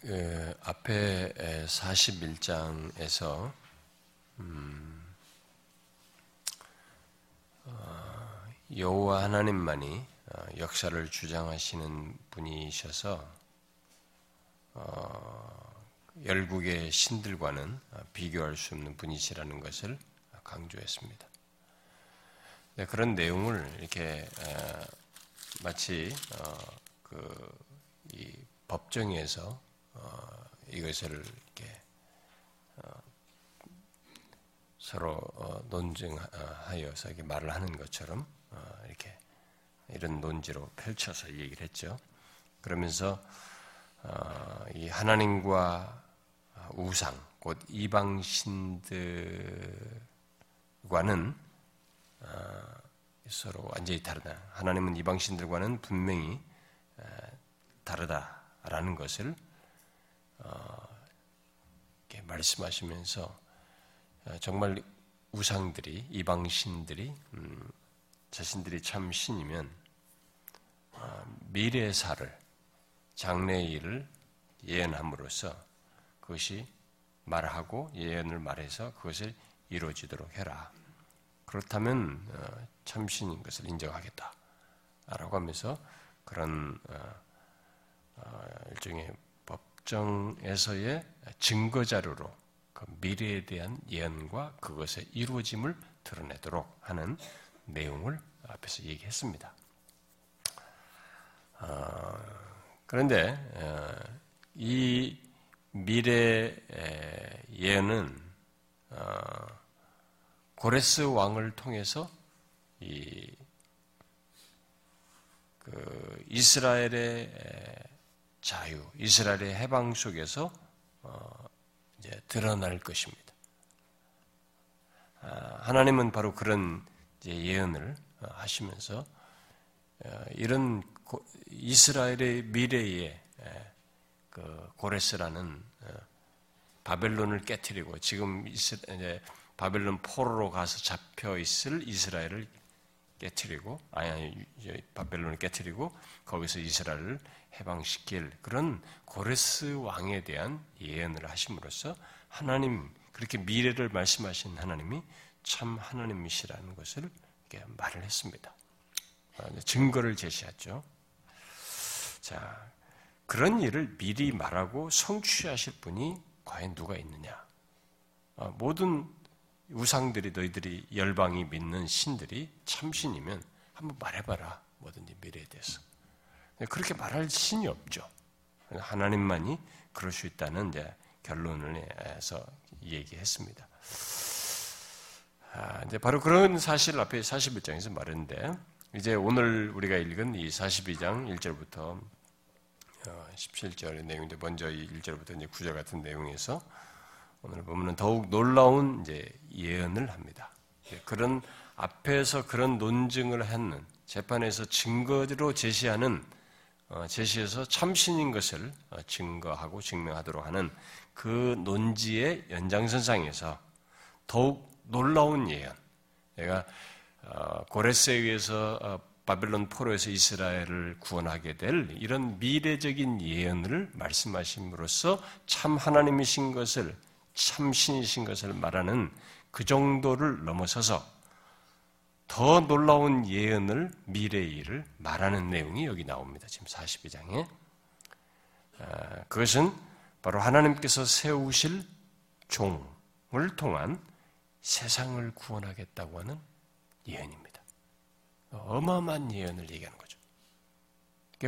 그 앞에 41장에서 음, 어, 여호와 하나님만이 어, 역사를 주장하시는 분이셔서 어, 열국의 신들과는 비교할 수 없는 분이시라는 것을 강조했습니다. 네, 그런 내용을 이렇게 마치 그 법정에서 이것을 이렇게 서로 논증하여서 말을 하는 것처럼 이렇게 이런 논지로 펼쳐서 얘기를 했죠. 그러면서 이 하나님과 우상, 곧 이방 신들과는 서로 완전히 다르다. 하나님은 이방 신들과는 분명히 다르다라는 것을 말씀하시면서 정말 우상들이 이방신들이 음, 자신들이 참 신이면 미래의 살을 장래의 일을 예언함으로써 그것이 말하고 예언을 말해서 그것을 이루어지도록 해라. 그렇다면 어, 참신인 것을 인정하겠다. 라고 하면서 그런 어, 어, 일종의 법정에서의 증거 자료로 그 미래에 대한 예언과 그것의 이루어짐을 드러내도록 하는 내용을 앞에서 얘기했습니다. 그런데 이 미래 예언은 고레스 왕을 통해서 이 그 이스라엘의 자유, 이스라엘의 해방 속에서 어 이제 드러날 것입니다. 아, 하나님은 바로 그런 예언을 어, 하시면서 어, 이런 이스라엘의 미래에 그 고레스라는 어, 바벨론을 깨뜨리고 지금 이제 바벨론 포로로 가서 잡혀 있을 이스라엘을 깨뜨리고 아니 아니 바벨론을 깨뜨리고 거기서 이스라엘을 해방시킬 그런 고레스 왕에 대한 예언을 하심으로써 하나님 그렇게 미래를 말씀하신 하나님이 참 하나님이시라는 것을 말을 했습니다. 아, 증거를 제시했죠. 자, 그런 일을 미리 말하고 성취하실 분이 과연 누가 있느냐? 아, 모든 우상들이 너희들이 열방이 믿는 신들이 참신이면 한번 말해봐라. 뭐든지 미래에 대해서. 그렇게 말할 신이 없죠. 하나님만이 그럴 수 있다는 결론을 해서 얘기했습니다. 아, 이제 바로 그런 사실 앞에 41장에서 말했는데, 이제 오늘 우리가 읽은 이 42장 1절부터 17절의 어, 내용인데, 먼저 이 1절부터 이제 9절 같은 내용에서 오늘 보면 더욱 놀라운 이제 예언을 합니다. 그런 앞에서 그런 논증을 하는 재판에서 증거로 제시하는 어, 제시해서 참신인 것을 어, 증거하고 증명하도록 하는 그 논지의 연장선상에서 더욱 놀라운 예언. 내가 어, 고레스에 의해서 바벨론 포로에서 이스라엘을 구원하게 될 이런 미래적인 예언을 말씀하심으로써 참 하나님이신 것을 참신이신 것을 말하는 그 정도를 넘어서서 더 놀라운 예언을 미래의 일을 말하는 내용이 여기 나옵니다. 지금 42장에. 아, 그것은 바로 하나님께서 세우실 종을 통한 세상을 구원하겠다고 하는 예언입니다. 어마어마한 예언을 얘기하는 거죠.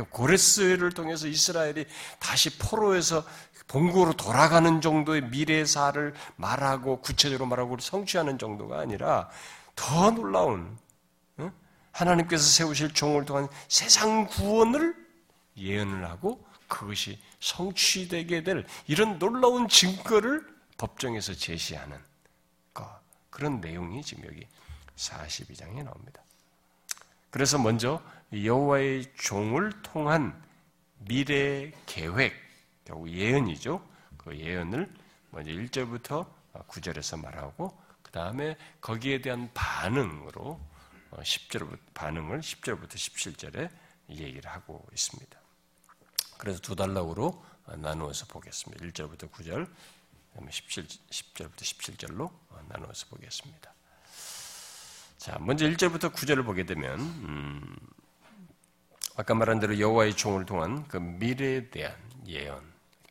고레스를 통해서 이스라엘이 다시 포로에서 본국으로 돌아가는 정도의 미래사를 말하고 구체적으로 말하고 성취하는 정도가 아니라 더 놀라운 하나님께서 세우실 종을 통한 세상 구원을 예언을 하고 그것이 성취되게 될 이런 놀라운 증거를 법정에서 제시하는 그런 내용이 지금 여기 42장에 나옵니다. 그래서 먼저 여호와의 종을 통한 미래 계획, 결국 예언이죠. 그 예언을 먼저 1절부터 9절에서 말하고 그 다음에 거기에 대한 반응으로 10절부터 어, 반응을 10절부터 17절에 얘기를 하고 있습니다. 그래서 두 단락으로 나누어서 보겠습니다. 1절부터 9절, 그다음에 17, 10절부터 17절로 나누어서 보겠습니다. 자, 먼저 1절부터 9절을 보게 되면 음, 아까 말한 대로 여호와의 종을 통한 그 미래에 대한 예언,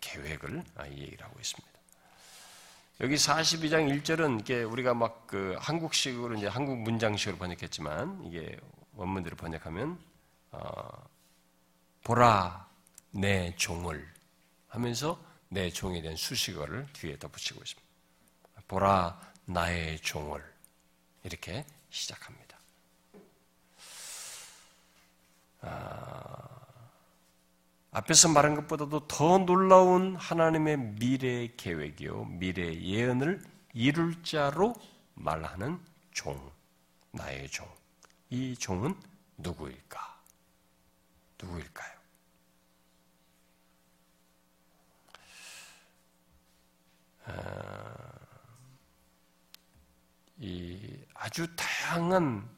계획을 아, 얘기를 하고 있습니다. 여기 42장 1절은 이게 우리가 막 그 한국식으로 이제 한국 문장식으로 번역했지만 이게 원문대로 번역하면 어, 보라 내 종을 하면서 내 종에 대한 수식어를 뒤에 덧붙이고 있습니다. 보라 나의 종을 이렇게 시작합니다. 아, 앞에서 말한 것보다도 더 놀라운 하나님의 미래 계획이요, 미래 예언을 이룰 자로 말하는 종, 나의 종. 이 종은 누구일까? 누구일까요? 아, 이 아주 다양한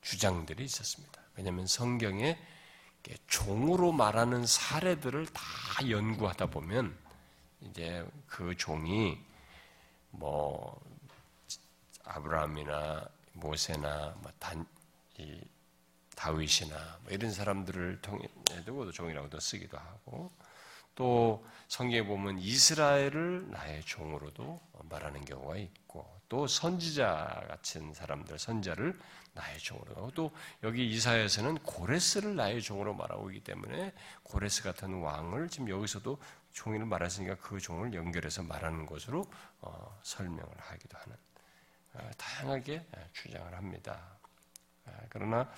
주장들이 있었습니다. 왜냐하면 성경에 종으로 말하는 사례들을 다 연구하다 보면 이제 그 종이 뭐 아브라함이나 모세나 뭐 단, 이 다윗이나 뭐 이런 사람들을 통해도 종이라고도 쓰기도 하고 또 성경에 보면 이스라엘을 나의 종으로도 말하는 경우가 있고 또 선지자 같은 사람들 선자를 나의 종으로 하고 또 여기 이사야에서는 고레스를 나의 종으로 말하고 있기 때문에 고레스 같은 왕을 지금 여기서도 종이를 말했으니까 그 종을 연결해서 말하는 것으로 어, 설명을 하기도 하는 어, 다양하게 주장을 합니다. 아, 그러나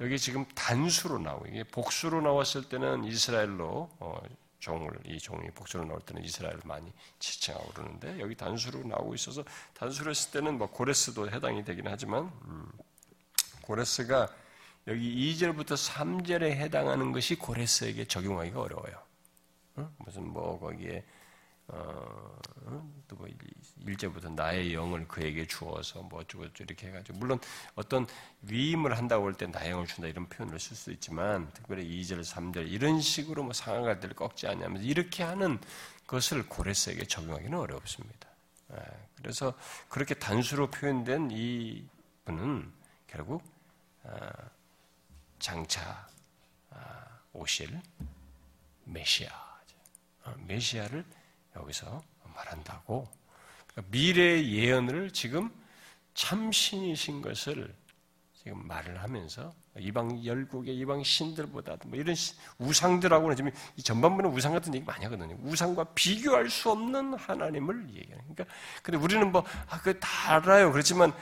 여기 지금 단수로 나오고 이게 복수로 나왔을 때는 이스라엘로 어, 종을 이 종이 복수로 나올 때는 이스라엘을 많이 지칭하고 그러는데 여기 단수로 나오고 있어서 단수로 했을 때는 뭐 고레스도 해당이 되긴 하지만 음, 고레스가 여기 2절부터 3절에 해당하는 것이 고레스에게 적용하기가 어려워요. 어? 무슨 뭐 거기에 어, 또뭐 1절부터 나의 영을 그에게 주어서 뭐 어쩌고 저쩌고 이렇게 해가지고 물론 어떤 위임을 한다고 할 때 나의 영을 준다 이런 표현을 쓸 수 있지만 특별히 2절, 3절 이런 식으로 뭐 상황할 때를 꺾지 않냐면서 이렇게 하는 것을 고레스에게 적용하기는 어렵습니다. 예, 그래서 그렇게 단수로 표현된 이 분은 결국 아, 장차 아, 오실 메시아, 어, 메시아를 여기서 말한다고 그러니까 미래 예언을 지금 참신이신 것을 지금 말을 하면서 이방 열국의 이방 신들보다 뭐 이런 우상들하고는 지금 이 전반부는 우상 같은 얘기 많이 하거든요. 우상과 비교할 수 없는 하나님을 얘기하는. 그러니까 근데 우리는 뭐 아, 알아요. 그렇지만 아,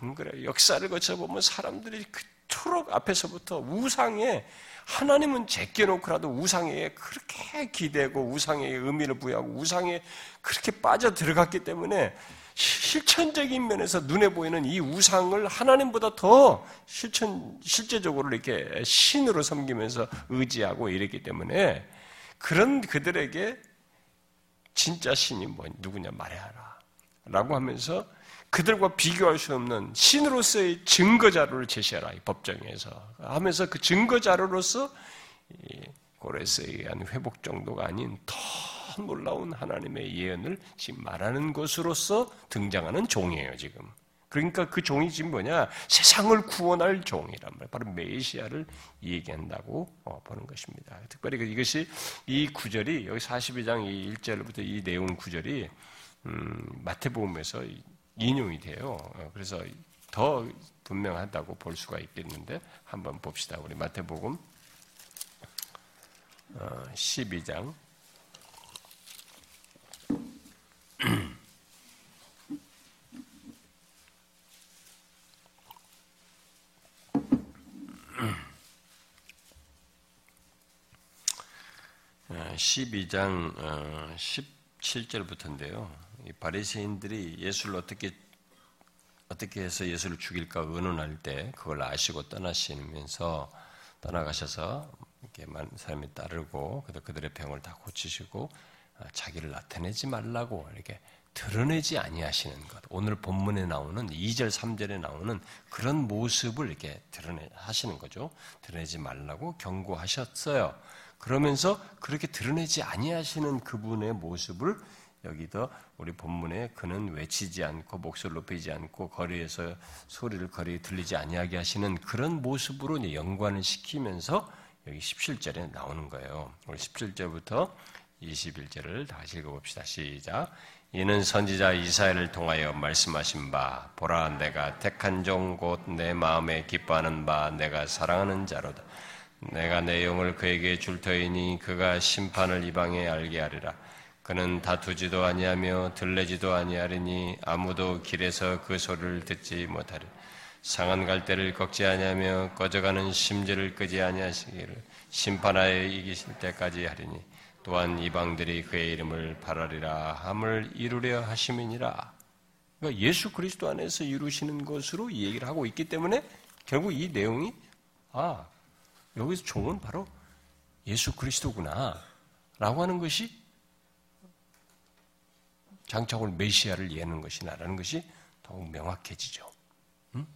안 그래요. 역사를 거쳐 보면 사람들이 그토록 앞에서부터 우상에 하나님은 제껴놓고라도 우상에 그렇게 기대고 우상에 의미를 부여하고 우상에 그렇게 빠져 들어갔기 때문에 실천적인 면에서 눈에 보이는 이 우상을 하나님보다 더 실천, 실제적으로 이렇게 신으로 섬기면서 의지하고 이랬기 때문에 그런 그들에게 진짜 신이 뭐 누구냐 말해라. 라고 하면서 그들과 비교할 수 없는 신으로서의 증거 자료를 제시하라 이 법정에서 하면서 그 증거 자료로서 고레스에 의한 회복 정도가 아닌 더 놀라운 하나님의 예언을 지금 말하는 것으로서 등장하는 종이에요 지금. 그러니까 그 종이 지금 뭐냐 세상을 구원할 종이란 말이에요. 바로 메시아를 얘기한다고 어, 보는 것입니다. 특별히 그 이것이 이 구절이 여기 42장 이 1절부터 이 내용 구절이 음, 마태복음에서 인용이 돼요. 어, 그래서 더 분명하다고 볼 수가 있겠는데 한번 봅시다. 우리 마태복음 12장 어, 어, 십이장 17절부터인데요. 이 바리새인들이 예수를 어떻게 어떻게 해서 예수를 죽일까 의논할 때 그걸 아시고 떠나시면서 떠나가셔서 이렇게 많은 사람이 따르고 그들의 병을 다 고치시고 아, 자기를 나타내지 말라고 이렇게 드러내지 아니하시는 것. 오늘 본문에 나오는 2절, 3절에 나오는 그런 모습을 이렇게 드러내 하시는 거죠. 드러내지 말라고 경고하셨어요. 그러면서 그렇게 드러내지 아니하시는 그분의 모습을 여기도 우리 본문에 그는 외치지 않고 목소리를 높이지 않고 거리에서 소리를 거리에 들리지 아니하게 하시는 그런 모습으로 이제 연관을 시키면서 여기 17절에 나오는 거예요. 우리 17절부터 21절을 다시 읽어봅시다. 시작. 이는 선지자 이사야를 통하여 말씀하신 바 보라 내가 택한 종 곧 내 마음에 기뻐하는 바 내가 사랑하는 자로다. 내가 내 영을 그에게 줄 터이니 그가 심판을 이방에 알게 하리라. 그는 다투지도 아니하며 들레지도 아니하리니 아무도 길에서 그 소리를 듣지 못하리. 상한 갈대를 꺾지 아니하며 꺼져가는 심지를 끄지 아니하시기를 심판하에 이기실 때까지 하리니 또한 이방들이 그의 이름을 바라리라 함을 이루려 하심이니라. 그러니까 예수 그리스도 안에서 이루시는 것으로 이 얘기를 하고 있기 때문에 결국 이 내용이 아 여기서 종은 바로 예수 그리스도구나 라고 하는 것이 장착을 메시아를 이해하는 것이나라는 것이 더욱 명확해지죠. 음?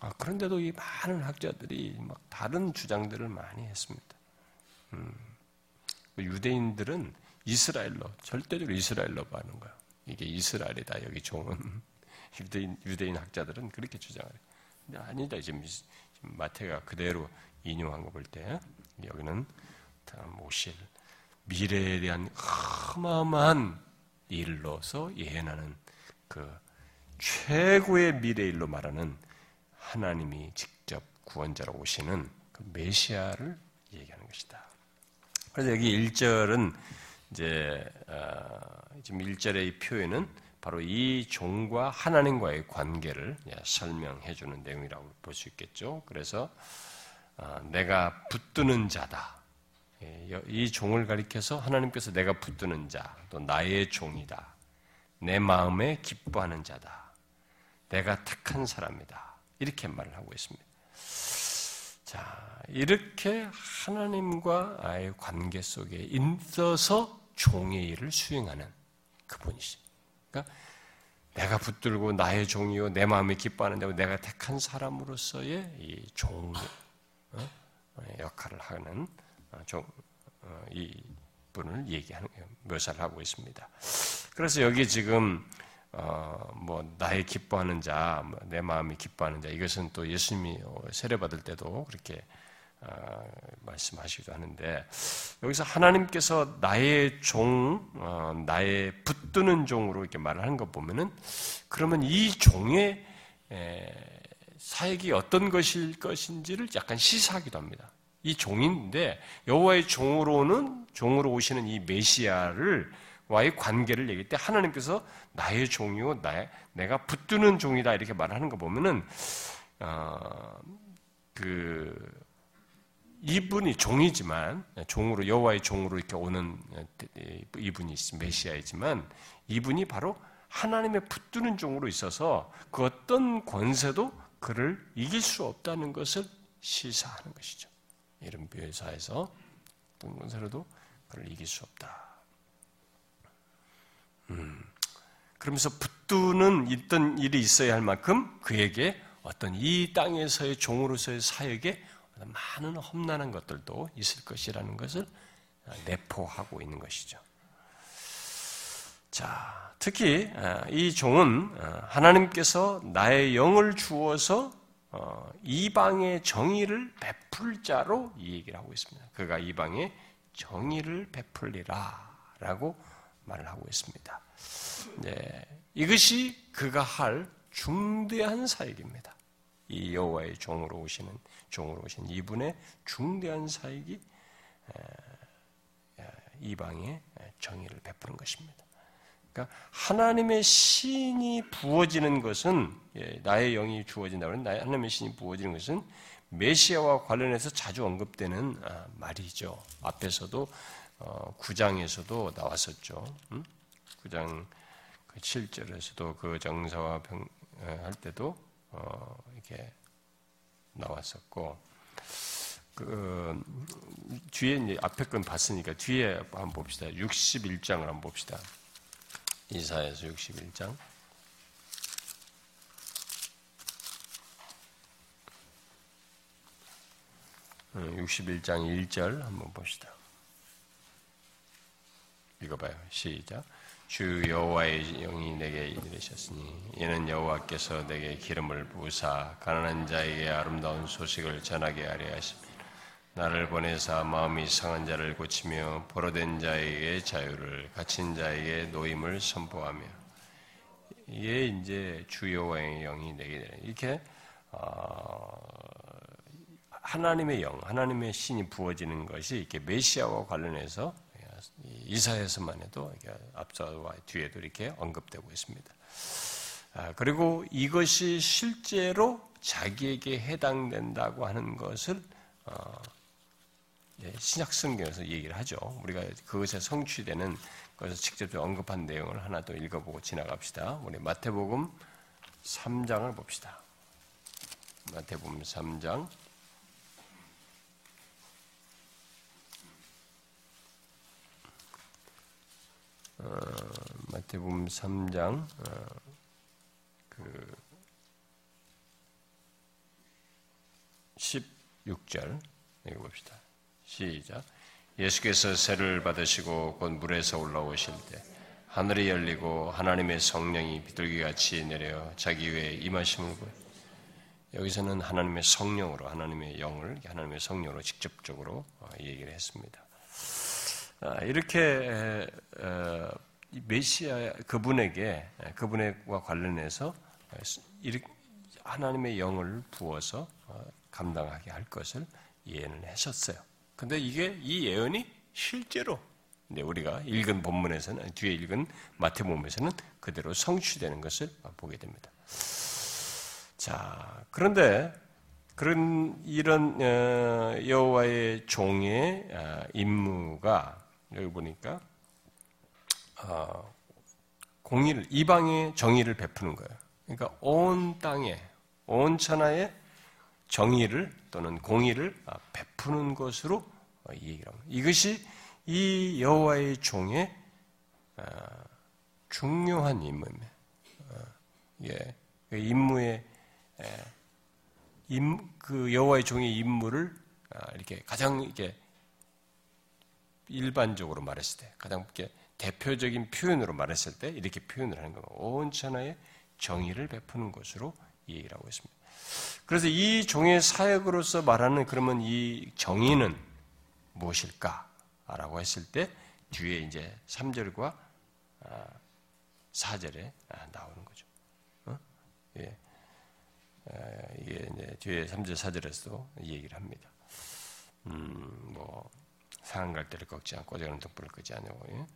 아, 그런데도 이 많은 학자들이 막 다른 주장들을 많이 했습니다. 음. 유대인들은 이스라엘로 절대적으로 이스라엘로 하는 거예요. 이게 이스라엘이다 여기 종은 유대인 유대인 학자들은 그렇게 주장을 해요. 근데 아니다 지금, 지금 마태가 그대로 인용한 거 볼 때 여기는 모실 미래에 대한 어마어마한 일로서 예언하는 그 최고의 미래일로 말하는 하나님이 직접 구원자로 오시는 그 메시아를 얘기하는 것이다. 그래서 여기 1절은 이제 어, 지금 1절의 이 표현은 바로 이 종과 하나님과의 관계를 설명해 주는 내용이라고 볼 수 있겠죠. 그래서 어, 내가 붙드는 자다. 예, 이 종을 가리켜서 하나님께서 내가 붙드는 자, 또 나의 종이다. 내 마음에 기뻐하는 자다. 내가 택한 사람이다. 이렇게 말을 하고 있습니다. 자, 이렇게 하나님과의 관계 속에 있어서 종의 일을 수행하는 그분이시. 그러니까 내가 붙들고 나의 종이요, 내 마음에 기뻐하는 자고 내가 택한 사람으로서의 이 종, 어? 역할을 하는 어, 종, 어, 이 분을 얘기하는 묘사를 하고 있습니다. 그래서 여기 지금 어, 뭐 나의 기뻐하는 자, 뭐내 마음이 기뻐하는 자 이것은 또 예수님이 세례 받을 때도 그렇게 어, 말씀하시기도 하는데 여기서 하나님께서 나의 종, 어, 나의 붙드는 종으로 이렇게 말을 하는 거 보면은 그러면 이 종의 에, 사역이 어떤 것일 것인지를 약간 시사하기도 합니다. 이 종인데 여호와의 종으로는 종으로 오시는 이 메시아를 와의 관계를 얘기할 때 하나님께서 나의 종이요 나의 내가 붙드는 종이다 이렇게 말하는 거 보면은 어, 그 이분이 종이지만 종으로 여호와의 종으로 이렇게 오는 이분이 메시아이지만 이분이 바로 하나님의 붙드는 종으로 있어서 그 어떤 권세도 그를 이길 수 없다는 것을 시사하는 것이죠. 이런 묘사에서 어떤 권세로도 그를 이길 수 없다. 음, 그러면서 붙드는 있던 일이 있어야 할 만큼 그에게 어떤 이 땅에서의 종으로서의 사역에 많은 험난한 것들도 있을 것이라는 것을 내포하고 있는 것이죠. 자, 특히 아, 이 종은 아, 하나님께서 나의 영을 주어서 어, 이방의 정의를 베풀 자로 이 얘기를 하고 있습니다. 그가 이방의 정의를 베풀리라라고 말을 하고 있습니다. 네, 이것이 그가 할 중대한 사역입니다. 이 여호와의 종으로 오시는 종으로 오신 이분의 중대한 사역이 이방의 정의를 베푸는 것입니다. 그러니까 하나님의 신이 부어지는 것은 예, 나의 영이 주어진다고 하는 나의 하나님의 신이 부어지는 것은 메시아와 관련해서 자주 언급되는 아, 말이죠. 앞에서도 9장에서도 어, 나왔었죠. 9장 7절에서도 그, 그 정사와 병, 할 때도 어, 이렇게 나왔었고 그 뒤에 이제 앞에 건 봤으니까 뒤에 한번 봅시다. 61장을 한번 봅시다. 이사에서 61장. 6 61장 1절 한번 봅시다. 읽어봐요. 시작. 주 여호와의 영이 내게 이르셨으니 이는 여호와께서 내게 기름을 부으사 가난한 자에게 아름다운 소식을 전하게 하려 하십니다. 나를 보내사 마음이 상한 자를 고치며 포로된 자에게 자유를 갇힌 자에게 노임을 선포하며 이게 이제 주여와의 영이 내게 되는 이렇게 어, 하나님의 영, 하나님의 신이 부어지는 것이 이렇게 메시아와 관련해서 이사에서만 해도 앞서와 뒤에도 이렇게 언급되고 있습니다. 아, 그리고 이것이 실제로 자기에게 해당된다고 하는 것을 어, 예, 신약 성경에서 얘기를 하죠. 우리가 그것에 성취되는 것을 직접 언급한 내용을 하나 더 읽어보고 지나갑시다. 우리 마태복음 3장을 봅시다. 마태복음 3장 어, 마태복음 3장 어, 그 16절 읽어봅시다. 시작. 예수께서 세를 받으시고 곧 물에서 올라오실 때 하늘이 열리고 하나님의 성령이 비둘기같이 내려 자기 위에 임하심을 보여. 여기서는 하나님의 성령으로 하나님의 영을 하나님의 성령으로 직접적으로 어, 얘기를 했습니다. 아, 이렇게 메시아 그분에게 그분과 관련해서 하나님의 영을 부어서 어, 감당하게 할 것을 예언을 하셨어요. 근데 이게 이 예언이 실제로 우리가 읽은 본문에서는 뒤에 읽은 마태복음에서는 그대로 성취되는 것을 보게 됩니다. 자, 그런데 그런 이런 어, 여호와의 종의 아, 임무가 여기 보니까 어, 공의를 이방의 정의를 베푸는 거예요. 그러니까 온 땅에 온 천하에 정의를 또는 공의를 아, 베푸는 것으로 어, 이 얘기를 합니다. 이것이 이 여호와의 종의 아, 중요한 임무입니다. 어, 예, 그 임무의 그 여호와의 종의 임무를 아, 이렇게 가장 이렇게 일반적으로 말했을 때 가장 이렇게 대표적인 표현으로 말했을 때 이렇게 표현을 하는 겁니다. 온 천하의 정의를 베푸는 것으로 이 얘기를 하고 있습니다. 그래서 이 종의 사역으로서 말하는 그러면 이 정의는 무엇일까라고 했을 때 뒤에 이제 3절과 4절에 아, 아, 나오는 거죠. 어? 예. 아, 이게 이제 뒤에 3절, 4절에서도 얘기를 합니다. 음, 뭐, 상한 갈 때를 꺾지 않고 어제는 등불을 끄지 않고, 예?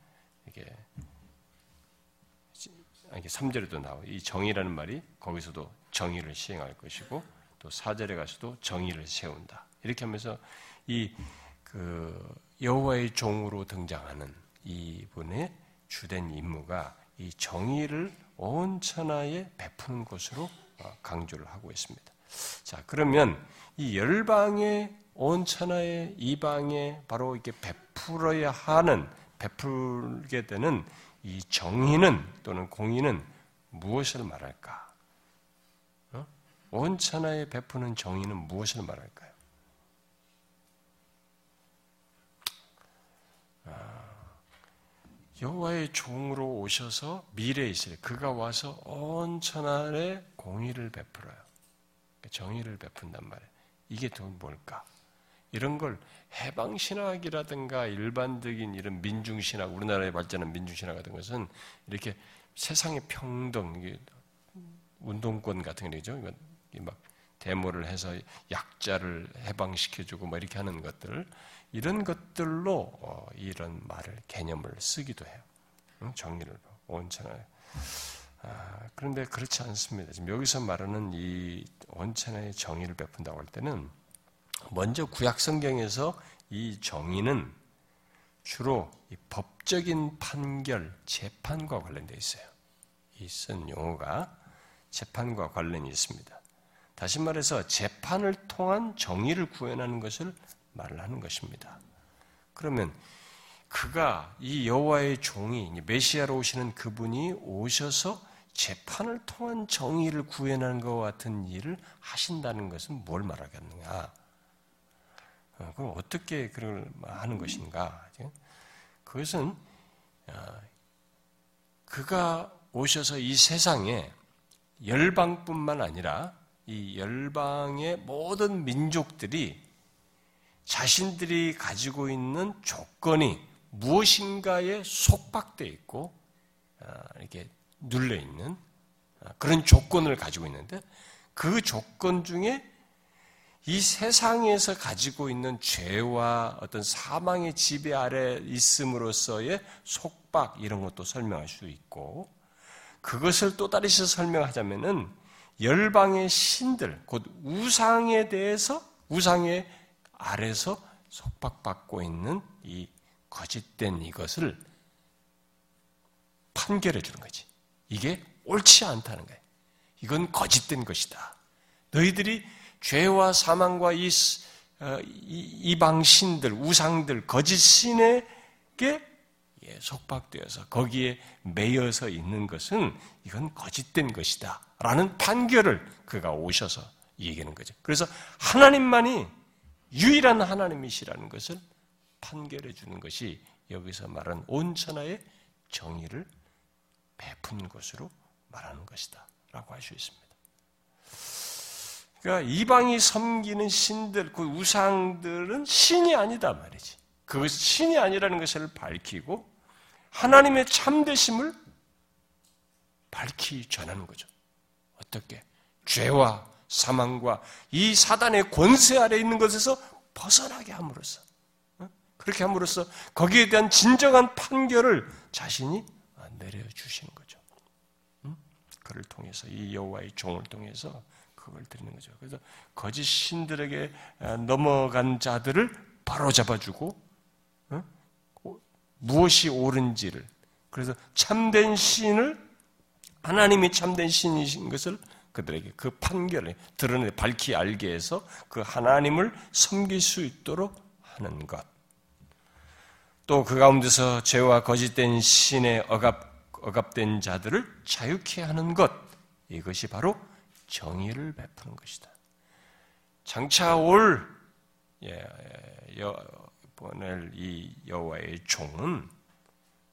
이게, 이게 3절에도 나와요. 이 정의라는 말이 거기서도 정의를 시행할 것이고, 또 4절에 가서도 정의를 세운다. 이렇게 하면서 이, 그, 여호와의 종으로 등장하는 이분의 주된 임무가 이 정의를 온 천하에 베푸는 것으로 어, 강조를 하고 있습니다. 자, 그러면 이 열방의 온 천하의 이방에 바로 이렇게 베풀어야 하는 베풀게 되는 이 정의는 또는 공의는 무엇을 말할까? 어? 온 천하에 베푸는 정의는 무엇을 말할까요? 아, 여호와의 종으로 오셔서 미래에 있으래. 그가 와서 온 천하에 공의를 베풀어요. 정의를 베푼단 말이에요. 이게 또 뭘까? 이런 걸 해방신학이라든가 일반적인 이런 민중신학, 우리나라의 발전한 민중신학 같은 것은 이렇게 세상의 평등, 운동권 같은 거죠. 막 데모를 해서 약자를 해방시켜주고 뭐 이렇게 하는 것들, 이런 것들로 어, 이런 말을, 개념을 쓰기도 해요. 정의를 온천하에. 아, 그런데 그렇지 않습니다. 지금 여기서 말하는 이 원천의 정의를 베푼다고 할 때는 먼저 구약 성경에서 이 정의는 주로 법적인 판결, 재판과 관련되어 있어요. 이 쓴 용어가 재판과 관련이 있습니다. 다시 말해서 재판을 통한 정의를 구현하는 것을 말을 하는 것입니다. 그러면 그가 이 여호와의 종이 메시아로 오시는 그분이 오셔서 재판을 통한 정의를 구현하는 것 같은 일을 하신다는 것은 뭘 말하겠느냐? 어, 그럼 어떻게 그걸 하는 것인가? 그것은 어, 그가 오셔서 이 세상에 열방뿐만 아니라 이 열방의 모든 민족들이 자신들이 가지고 있는 조건이 무엇인가에 속박되어 있고 어, 이렇게 눌려 있는 그런 조건을 가지고 있는데 그 조건 중에 이 세상에서 가지고 있는 죄와 어떤 사망의 지배 아래 있음으로써의 속박 이런 것도 설명할 수 있고 그것을 또 다르게 설명하자면은 열방의 신들 곧 우상에 대해서 우상의 아래서 속박받고 있는 이 거짓된 이것을 판결해 주는 거지. 이게 옳지 않다는 거예요. 이건 거짓된 것이다. 너희들이 죄와 사망과 이 어, 이방 신들, 우상들, 거짓 신에게 예, 속박되어서 거기에 매여서 있는 것은 이건 거짓된 것이다. 라는 판결을 그가 오셔서 얘기하는 거죠. 그래서 하나님만이 유일한 하나님이시라는 것을 판결해 주는 것이 여기서 말한 온천하의 정의를 베푼 것으로 말하는 것이다. 라고 할 수 있습니다. 그러니까 이방이 섬기는 신들, 그 우상들은 신이 아니다 말이지. 그 신이 아니라는 것을 밝히고 하나님의 참되심을 밝히 전하는 거죠. 어떻게? 죄와 사망과 이 사단의 권세 아래 있는 것에서 벗어나게 함으로써 어? 그렇게 함으로써 거기에 대한 진정한 판결을 자신이 내려주시는 거죠. 그를 통해서 이 여호와의 종을 통해서 그걸 드리는 거죠. 그래서 거짓 신들에게 아, 넘어간 자들을 바로 잡아주고 어? 무엇이 옳은지를 그래서 참된 신을 하나님이 참된 신이신 것을 그들에게 그 판결을 드러내 밝히 알게 해서 그 하나님을 섬길 수 있도록 하는 것. 또 그 가운데서 죄와 거짓된 신에 억압, 억압된 자들을 자유케 하는 것. 이것이 바로 정의를 베푸는 것이다. 장차 올 예, 여, 보낼 이 여호와의 종은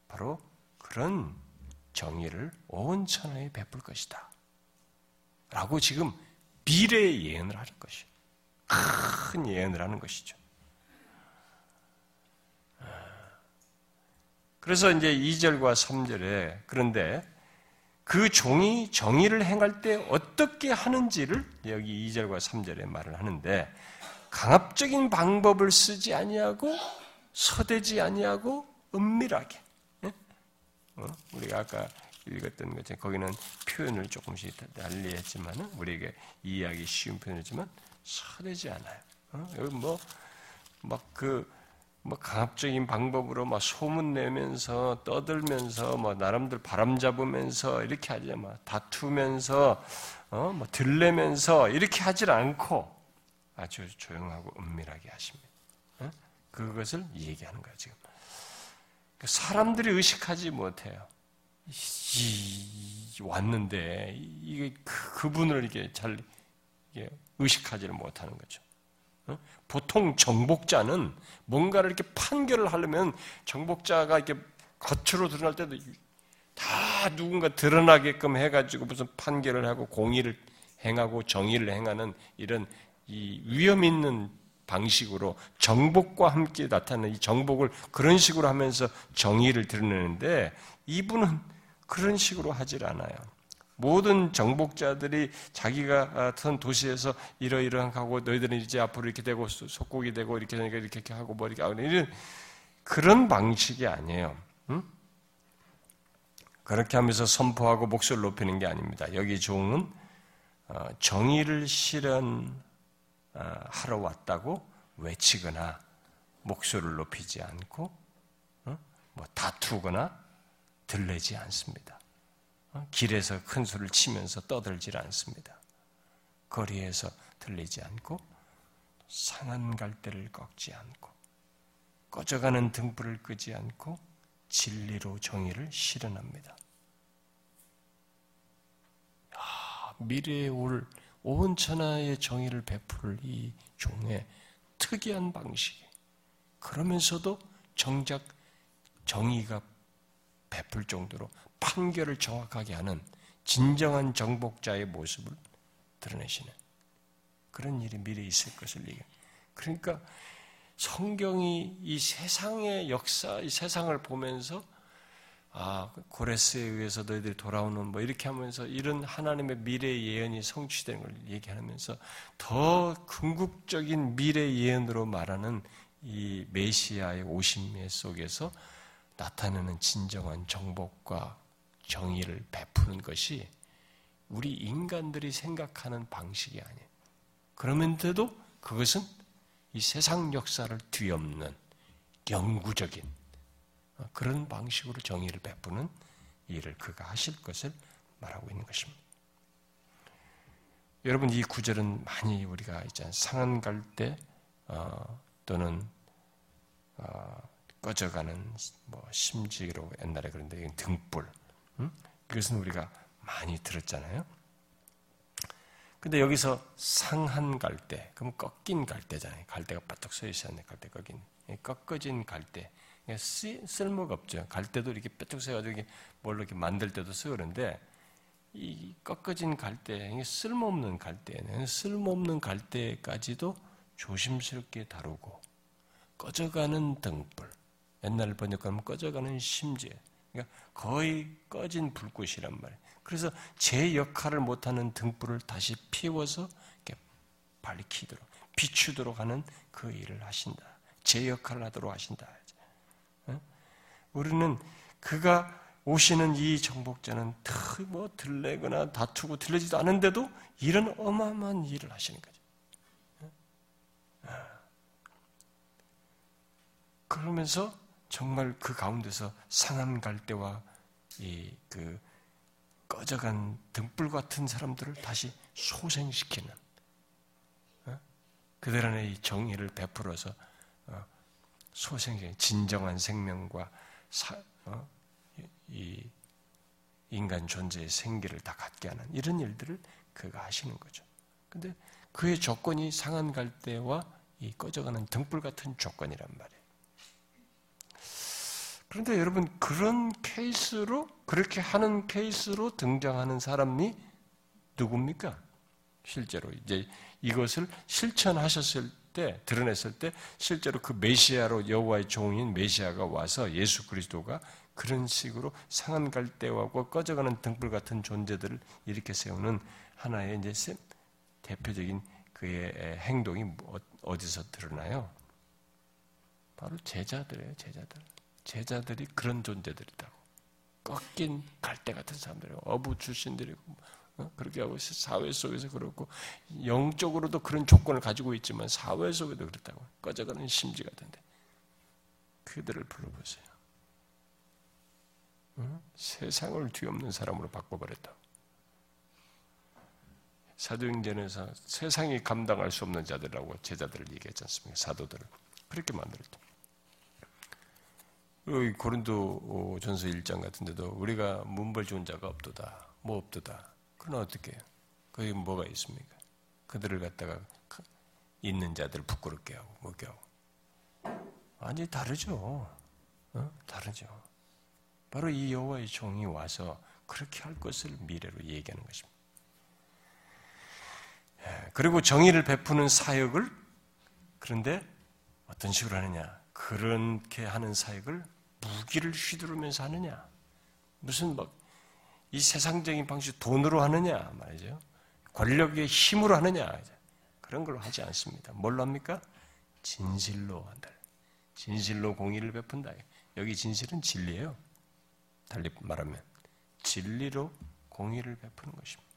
바로 그런 정의를 온 천하에 베풀 것이다. 라고 지금 미래의 예언을 하는 것이요. 큰 예언을 하는 것이죠. 그래서 이제 2절과 3절에 그런데 그 종이 정의를 행할 때 어떻게 하는지를 여기 2절과 3절에 말을 하는데 강압적인 방법을 쓰지 아니하고 서대지 아니하고 은밀하게 예? 어? 우리가 아까 읽었던 것처 거기는 표현을 조금씩 달리 했지만 우리에게 이해하기 쉬운 표현이지만 서대지 않아요. 어? 여기 뭐 막 그 뭐 강압적인 방법으로 막 소문 내면서 떠들면서 뭐 나름대로 바람 잡으면서 이렇게 하지 막 다투면서 어 뭐 들레면서 이렇게 하질 않고 아주 조용하고 은밀하게 하십니다. 어? 그것을 얘기하는 거예요 지금. 그러니까 사람들이 의식하지 못해요. 이, 왔는데 이게 그, 그분을 이게 잘 이게 의식하지를 못하는 거죠. 어? 보통 정복자는 뭔가를 이렇게 판결을 하려면 정복자가 이렇게 겉으로 드러날 때도 다 누군가 드러나게끔 해가지고 무슨 판결을 하고 공의를 행하고 정의를 행하는 이런 이 위험 있는 방식으로 정복과 함께 나타나는 이 정복을 그런 식으로 하면서 정의를 드러내는데 이분은 그런 식으로 하질 않아요. 모든 정복자들이 자기가 선 도시에서 이러이러한 하고 너희들은 이제 앞으로 이렇게 되고 속국이 되고 이렇게 되니까 이렇게 하고 뭐 이렇게 하고 이런 그런 방식이 아니에요. 응? 그렇게 하면서 선포하고 목소리를 높이는 게 아닙니다. 여기 종은 어, 정의를 실현하러 왔다고 외치거나 목소리를 높이지 않고 뭐 다투거나 들리지 않습니다. 어? 길에서 큰 소리를 치면서 떠들질 않습니다. 거리에서 들리지 않고 상한 갈대를 꺾지 않고 꺼져가는 등불을 끄지 않고 진리로 정의를 실현합니다. 아, 미래에 올 온 천하의 정의를 베풀 이 종의 특이한 방식이 그러면서도 정작 정의가 베풀 정도로 판결을 정확하게 하는 진정한 정복자의 모습을 드러내시는 그런 일이 미래 있을 것을 얘기해. 그러니까 성경이 이 세상의 역사, 이 세상을 보면서 아, 고레스에 의해서 너희들이 돌아오는 뭐 이렇게 하면서 이런 하나님의 미래 예언이 성취되는 걸 얘기하면서 더 궁극적인 미래 예언으로 말하는 이 메시아의 오심의 속에서 나타나는 진정한 정복과 정의를 베푸는 것이 우리 인간들이 생각하는 방식이 아니에요. 그러면서도 그것은 이 세상 역사를 뒤엎는 영구적인 그런 방식으로 정의를 베푸는 일을 그가 하실 것을 말하고 있는 것입니다. 여러분 이 구절은 많이 우리가 이제 상한 갈때 어, 또는 어, 꺼져가는 뭐 심지로 옛날에 그런데 등불 음? 이것은 우리가 많이 들었잖아요. 근데 여기서 상한 갈대, 그럼 꺾인 갈대잖아요. 갈대가 바짝 서 하는 갈대 꺾인, 꺾어진 갈대. 쓸모가 없죠. 갈대도 이렇게 뾰족 세가지고 뭘로 이렇게 만들 때도 그런데 이 꺾어진 갈대, 쓸모없는 갈대는 쓸모없는 갈대까지도 조심스럽게 다루고 꺼져가는 등불, 옛날 번역하면 꺼져가는 심재, 그러니까 거의 꺼진 불꽃이란 말이에요. 그래서 제 역할을 못하는 등불을 다시 피워서 이렇게 밝히도록, 비추도록 하는 그 일을 하신다. 제 역할을 하도록 하신다. 우리는 그가 오시는 이 정복자는 뭐 들레거나 다투고 들리지도 않은데도 이런 어마어마한 일을 하시는 거죠. 그러면서 정말 그 가운데서 상한 갈대와 이 그 꺼져간 등불 같은 사람들을 다시 소생시키는 어? 그들 안에 이 정의를 베풀어서 어, 소생, 진정한 생명과 사, 어? 이 인간 존재의 생기를 다 갖게 하는 이런 일들을 그가 하시는 거죠. 근데 그의 조건이 상한 갈대와 이 꺼져가는 등불 같은 조건이란 말이에요. 그런데 여러분 그런 케이스로 그렇게 하는 케이스로 등장하는 사람이 누굽니까? 실제로 이제 이것을 실천하셨을 때 드러냈을 때 실제로 그 메시아로 여호와의 종인 메시아가 와서 예수 그리스도가 그런 식으로 상한 갈대와 꺼져가는 등불 같은 존재들을 이렇게 세우는 하나의 이제 대표적인 그의 행동이 뭐, 어디서 드러나요? 바로 제자들이에요, 제자들. 제자들이 그런 존재들이다고. 꺾인 갈대 같은 사람들이고, 어부 출신들이고, 어? 그렇게 하고 사회 속에서 그렇고, 영적으로도 그런 조건을 가지고 있지만 사회 속에도 그렇다고. 꺼져가는 심지 같은데. 그들을 불러보세요. 어? 세상을 뒤엎는 사람으로 바꿔버렸다. 사도행전에서 세상이 감당할 수 없는 자들이라고 제자들을 얘기했지 않습니까? 사도들을. 그렇게 만들었다. 고린도 전서 1장 같은 데도 우리가 문벌 좋은 자가 없도다. 뭐 없도다. 그러나 어떻게 해요? 거기 뭐가 있습니까? 그들을 갖다가 있는 자들 부끄럽게 하고 뭐게 하고 완전히 다르죠. 어? 다르죠. 바로 이 여호와의 종이 와서 그렇게 할 것을 미래로 얘기하는 것입니다. 예, 그리고 정의를 베푸는 사역을 그런데 어떤 식으로 하느냐? 그렇게 하는 사역을 무기를 휘두르면서 하느냐? 무슨 막, 이 세상적인 방식 돈으로 하느냐? 말이죠. 권력의 힘으로 하느냐? 그런 걸로 하지 않습니다. 뭘로 합니까? 진실로 한다. 진실로 공의를 베푼다. 여기 진실은 진리예요. 달리 말하면 진리로 공의를 베푸는 것입니다.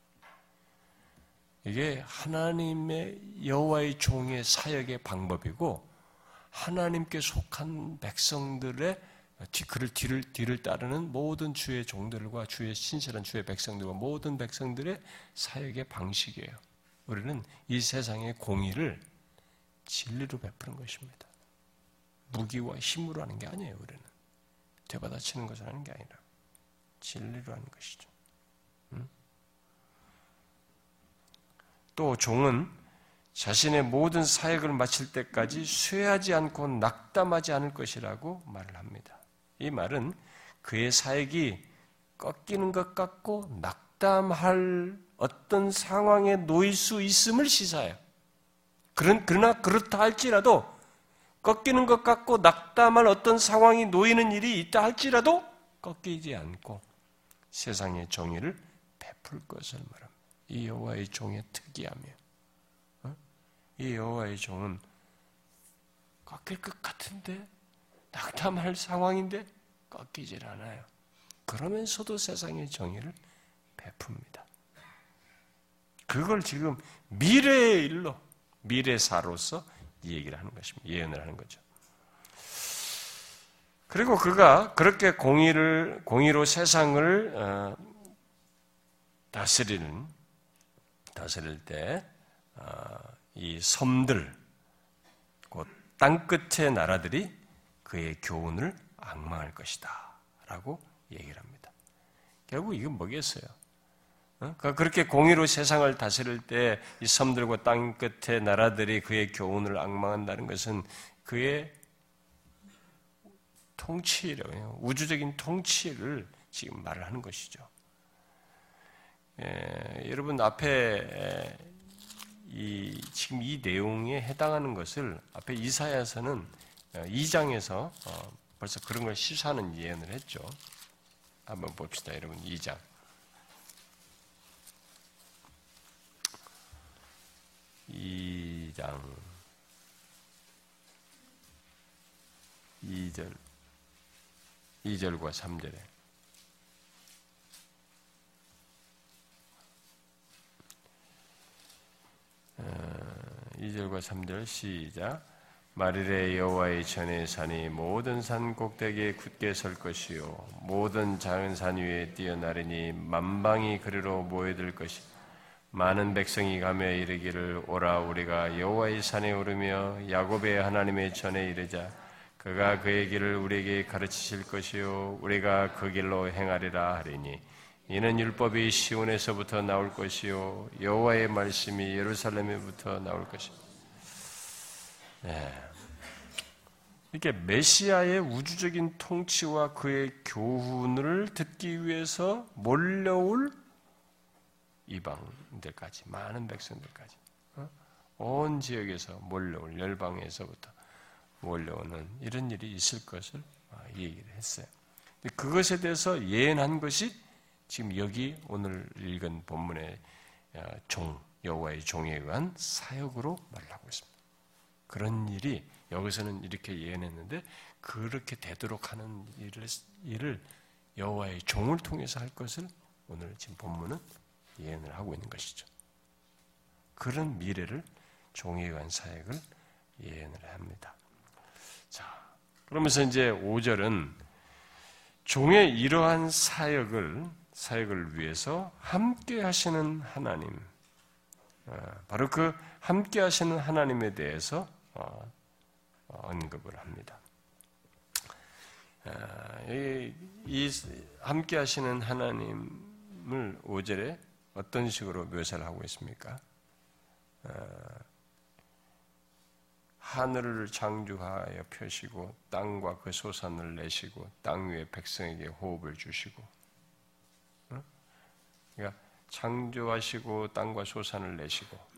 이게 하나님의 여호와의 종의 사역의 방법이고 하나님께 속한 백성들의 그를 뒤를, 뒤를 따르는 모든 주의 종들과 주의 신실한 주의 백성들과 모든 백성들의 사역의 방식이에요. 우리는 이 세상의 공의를 진리로 베푸는 것입니다. 무기와 힘으로 하는 게 아니에요, 우리는. 되받아치는 것을 하는 게 아니라 진리로 하는 것이죠. 음? 또 종은 자신의 모든 사역을 마칠 때까지 쇠하지 않고 낙담하지 않을 것이라고 말을 합니다. 이 말은 그의 사역이 꺾이는 것 같고 낙담할 어떤 상황에 놓일 수 있음을 시사해요. 그러나 그렇다 할지라도 꺾이는 것 같고 낙담할 어떤 상황이 놓이는 일이 있다 할지라도 꺾이지 않고 세상의 정의를 베풀 것을 말합니다. 이 여호와의 종의 특이함이에요. 어? 이 여호와의 종은 꺾일 것 같은데 낙담할 상황인데 꺾이질 않아요. 그러면서도 세상의 정의를 베풉니다. 그걸 지금 미래의 일로 미래사로서 이 얘기를 하는 것입니다. 예언을 하는 거죠. 그리고 그가 그렇게 공의를 공의로 세상을 어, 다스리는 다스릴 때이 어, 섬들 곧 땅끝의 나라들이 그의 교훈을 악망할 것이다 라고 얘기를 합니다. 결국 이건 뭐겠어요? 어? 그렇게 공의로 세상을 다스릴 때 이 섬들과 땅 끝의 나라들이 그의 교훈을 악망한다는 것은 그의 통치라고요. 우주적인 통치를 지금 말을 하는 것이죠. 예, 여러분 앞에 이, 지금 이 내용에 해당하는 것을 앞에 이사야서는 2장에서 어, 어, 벌써 그런 걸 시사하는 예언을 했죠. 한번 봅시다, 여러분. 2장. 2장 2절 2절과 3절에 2절과 어, 3절 시작 마리레 여호와의 전에 산이 모든 산 꼭대기에 굳게 설 것이요. 모든 작은 산 위에 뛰어나르니 만방이 그리로 모여들 것이 많은 백성이 가며 이르기를 오라 우리가 여호와의 산에 오르며 야곱의 하나님의 전에 이르자. 그가 그의 길을 우리에게 가르치실 것이요 우리가 그 길로 행하리라 하리니. 이는 율법이 시온에서부터 나올 것이요 여호와의 말씀이 예루살렘에부터 나올 것이다. 네. 이렇게 메시아의 우주적인 통치와 그의 교훈을 듣기 위해서 몰려올 이방들까지 많은 백성들까지 어? 온 지역에서 몰려올 열방에서부터 몰려오는 이런 일이 있을 것을 어, 얘기를 했어요. 그것에 대해서 예언한 것이 지금 여기 오늘 읽은 본문의 어, 종 여호와의 종에 의한 사역으로 말하고 있습니다. 그런 일이 여기서는 이렇게 예언했는데 그렇게 되도록 하는 일을, 일을 여호와의 종을 통해서 할 것을 오늘 지금 본문은 예언을 하고 있는 것이죠. 그런 미래를 종에 의한 사역을 예언을 합니다. 자, 그러면서 이제 5절은 종의 이러한 사역을 사역을 위해서 함께 하시는 하나님, 어, 바로 그 함께 하시는 하나님에 대해서 어, 언급을 합니다. 이 함께 하시는 하나님을 5절에 어떤 식으로 묘사를 하고 있습니까? 하늘을 창조하여 펴시고 땅과 그 소산을 내시고 땅 위에 백성에게 호흡을 주시고 그러니까 창조하시고 땅과 소산을 내시고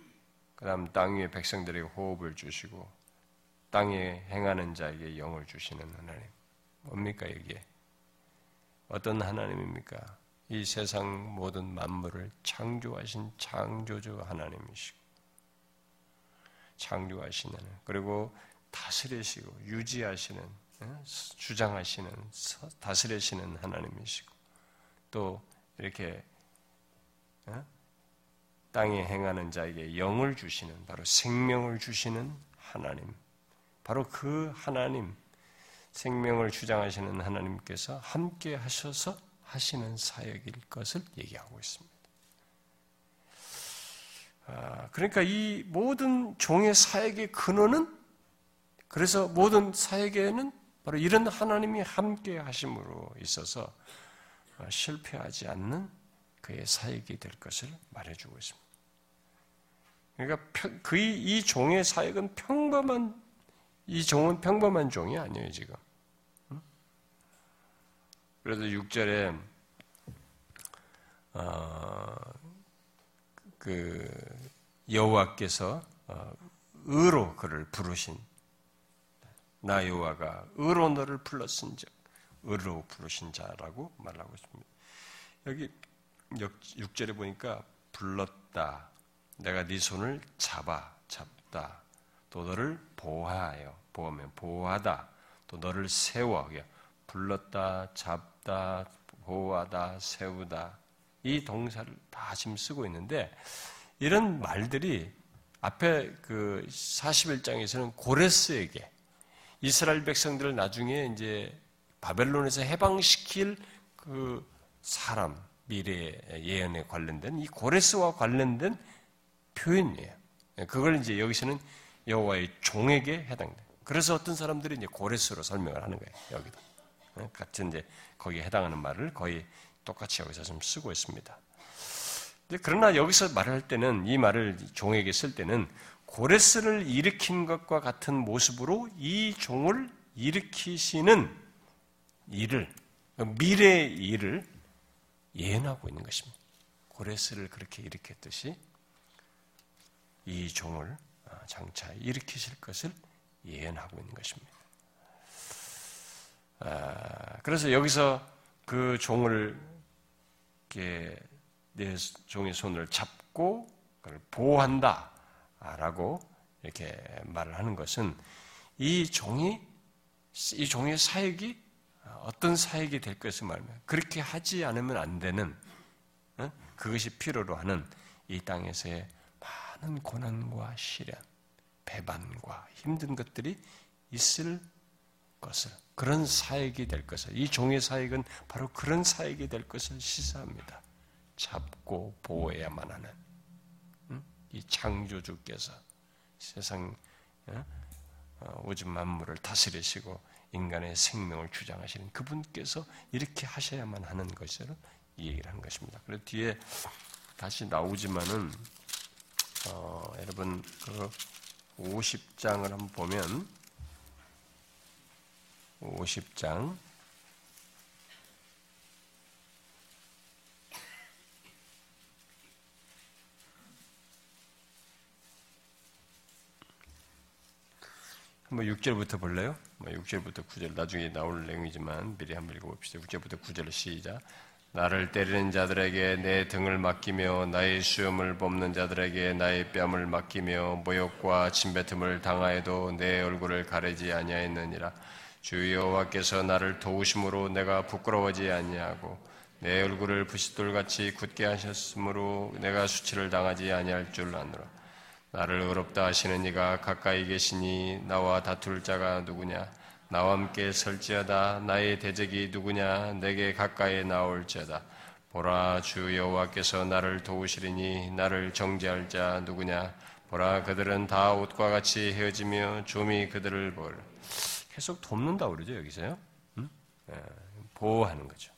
그다음 땅 위에 백성들에게 호흡을 주시고 땅에 행하는 자에게 영을 주시는 하나님. 뭡니까 여기에 어떤 하나님입니까? 이 세상 모든 만물을 창조하신 창조주 하나님이시고 창조하시는 그리고 다스리시고 유지하시는 어, 주장하시는 다스리시는 하나님이시고 또 이렇게 어, 땅에 행하는 자에게 영을 주시는 바로 생명을 주시는 하나님 바로 그 하나님 생명을 주장하시는 하나님께서 함께 하셔서 하시는 사역일 것을 얘기하고 있습니다. 아, 그러니까 이 모든 종의 사역의 근원은 그래서 모든 사역에는 바로 이런 하나님이 함께 하심으로 있어서 어, 실패하지 않는 그의 사역이 될 것을 말해주고 있습니다. 그러니까 그이 이 종의 사역은 평범한 이 종은 평범한 종이 아니에요 지금. 그래서 6절에 어, 그 여호와께서 어, 의로 그를 부르신 나 여호와가 의로 너를 불렀은즉 의로 부르신 자라고 말하고 있습니다. 여기 6절에 보니까 불렀다. 내가 네 손을 잡아 잡다. 또 너를 보호하여 보호하면 보호하다. 또 너를 세워 불렀다 잡다 보호하다 세우다 이 동사를 다 지금 쓰고 있는데 이런 말들이 앞에 그 41장에서는 고레스에게 이스라엘 백성들을 나중에 이제 바벨론에서 해방시킬 그 사람 미래 예언에 관련된 이 고레스와 관련된 표현이에요. 그걸 이제 여기서는 여호와의 종에게 해당돼. 그래서 어떤 사람들이 이제 고레스로 설명을 하는 거예요. 여기도 같은 이제 거기에 해당하는 말을 거의 똑같이 여기서 좀 쓰고 있습니다. 그러나 여기서 말할 때는 이 말을 종에게 쓸 때는 고레스를 일으킨 것과 같은 모습으로 이 종을 일으키시는 일을 미래의 일을 예언하고 있는 것입니다. 고레스를 그렇게 일으켰듯이 이 종을 장차 일으키실 것을 예언하고 있는 것입니다. 아, 그래서 여기서 그 종을 내 종의 손을 잡고 그걸 보호한다라고 이렇게 말을 하는 것은 이 종이 이 종의 사역이 어떤 사역이 될 것을 말하면 그렇게 하지 않으면 안 되는 어? 그것이 필요로 하는 이 땅에서의 많은 고난과 시련, 배반과 힘든 것들이 있을 것을 그런 사역이 될 것을 이 종의 사역은 바로 그런 사역이 될 것을 시사합니다. 잡고 보호해야만 하는 이 창조주께서 세상 오줌 어, 만물을 다스리시고 인간의 생명을 주장하시는 그분께서 이렇게 하셔야만 하는 것을 이 얘기를 한 것입니다. 그리고 뒤에 다시 나오지만은 어, 여러분 그 50장을 한번 보면 50장 한번 6절부터 볼래요? 6절부터 뭐 9절 나중에 나올 내용이지만 미리 한번 읽어봅시다. 6절부터 9절 시작. 나를 때리는 자들에게 내 등을 맡기며 나의 수염을 뽑는 자들에게 나의 뺨을 맡기며 모욕과 침뱉음을 당하여도 내 얼굴을 가리지 아니하였느니라. 주 여호와께서 나를 도우심으로 내가 부끄러워지 아니하고 내 얼굴을 부싯돌같이 굳게 하셨으므로 내가 수치를 당하지 아니할 줄 아노라. 나를 의롭다 하시는 이가 가까이 계시니 나와 다툴 자가 누구냐? 나와 함께 설지어다 나의 대적이 누구냐? 내게 가까이 나올지어다. 보라 주 여호와께서 나를 도우시리니 나를 정죄할 자 누구냐? 보라 그들은 다 옷과 같이 헤어지며 좀이 그들을 볼. 계속 돕는다 그러죠 여기서요. 응? 예, 보호하는 거죠.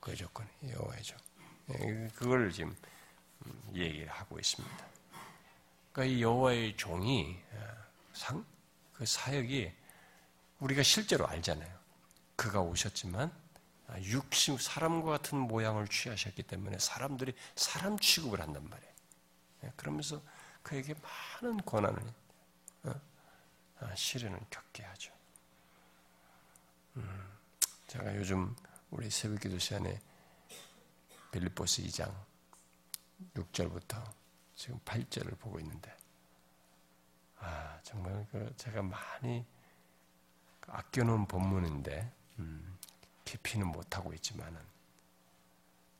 그 조건이 여호와죠. 예, 그걸 지금 음, 얘기를 하고 있습니다. 그러니까 이 여호와의 종이 예, 상, 그 사역이 우리가 실제로 알잖아요. 그가 오셨지만 아, 육신 사람과 같은 모양을 취하셨기 때문에 사람들이 사람 취급을 한단 말이에요. 그러면서 그에게 많은 고난을 어? 아, 시련을 겪게 하죠. 음, 제가 요즘 우리 새벽기도 시간에 빌립보스 2장 6절부터 지금 8절을 보고 있는데 아 정말 그 제가 많이 아껴놓은 본문인데 음, 깊이는 못하고 있지만은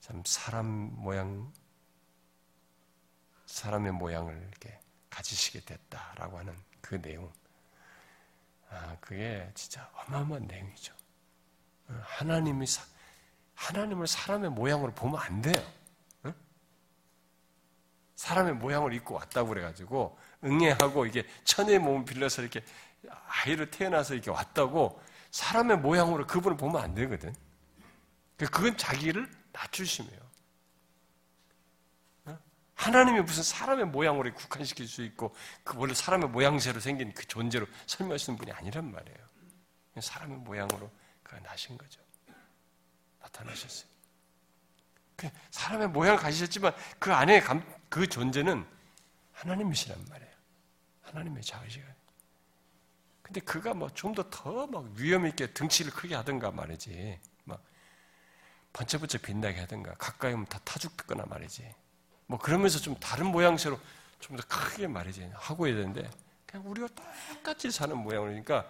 참 사람 모양 사람의 모양을 이렇게 가지시게 됐다라고 하는 그 내용 아, 그게 진짜 어마어마한 내용이죠. 어, 하나님이 사, 하나님을 사람의 모양으로 보면 안 돼요. 응? 사람의 모양을 입고 왔다고 그래가지고 응애하고 이게 천의 몸을 빌려서 이렇게 아이로 태어나서 이렇게 왔다고 사람의 모양으로 그분을 보면 안 되거든. 그건 자기를 낮추심이에요. 하나님이 무슨 사람의 모양으로 국한시킬 수 있고 그 원래 사람의 모양새로 생긴 그 존재로 설명하시는 분이 아니란 말이에요. 사람의 모양으로 그가 나신 거죠. 나타나셨어요. 그 사람의 모양을 가지셨지만 그 안에 그 존재는 하나님이시란 말이에요. 하나님의 자의시가. 근데 그가 뭐 좀 더 더 막 위험 있게 등치를 크게 하든가 말이지. 막 번쩍번쩍 빛나게 하든가 가까이 오면 다 타죽거나 말이지. 뭐 그러면서 좀 다른 모양새로 좀 더 크게 말이지 하고 해야 되는데 그냥 우리가 똑같이 사는 모양이니까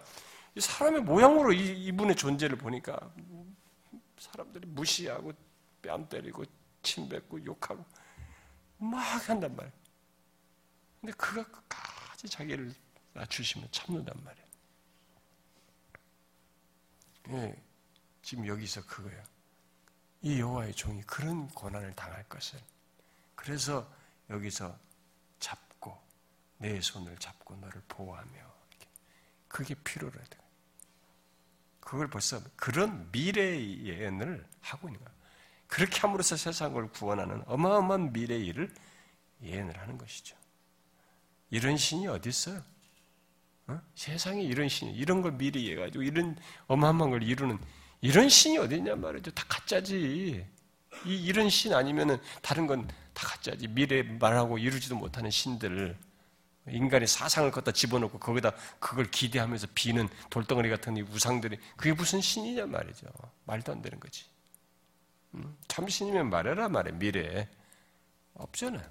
사람의 모양으로 이분의 존재를 보니까 사람들이 무시하고 뺨 때리고 침 뱉고 욕하고 막 한단 말이에요. 근데 그가 끝까지 자기를 낮추시면 참는단 말이에요. 예, 지금 여기서 그거예요. 이 여호와의 종이 그런 고난을 당할 것을 그래서 여기서 잡고 내 손을 잡고 너를 보호하며 그게 필요로 해. 그걸 벌써 그런 미래 예언을 하고 있는 거예요. 그렇게 함으로써 세상을 구원하는 어마어마한 미래의 일을 예언을 하는 것이죠. 이런 신이 어디 있어요? 어? 세상에 이런 신이 이런 걸 미리 해가지고 이런 어마어마한 걸 이루는 이런 신이 어디 있냐 말이죠. 다 가짜지. 이 이런 신 아니면은 다른 건 다 가짜지. 미래 말하고 이루지도 못하는 신들 인간의 사상을 갖다 집어넣고 거기다 그걸 기대하면서 비는 돌덩어리 같은 이 우상들이 그게 무슨 신이냐 말이죠. 말도 안 되는 거지. 음? 참 신이면 말해라 말해 미래에 없잖아요.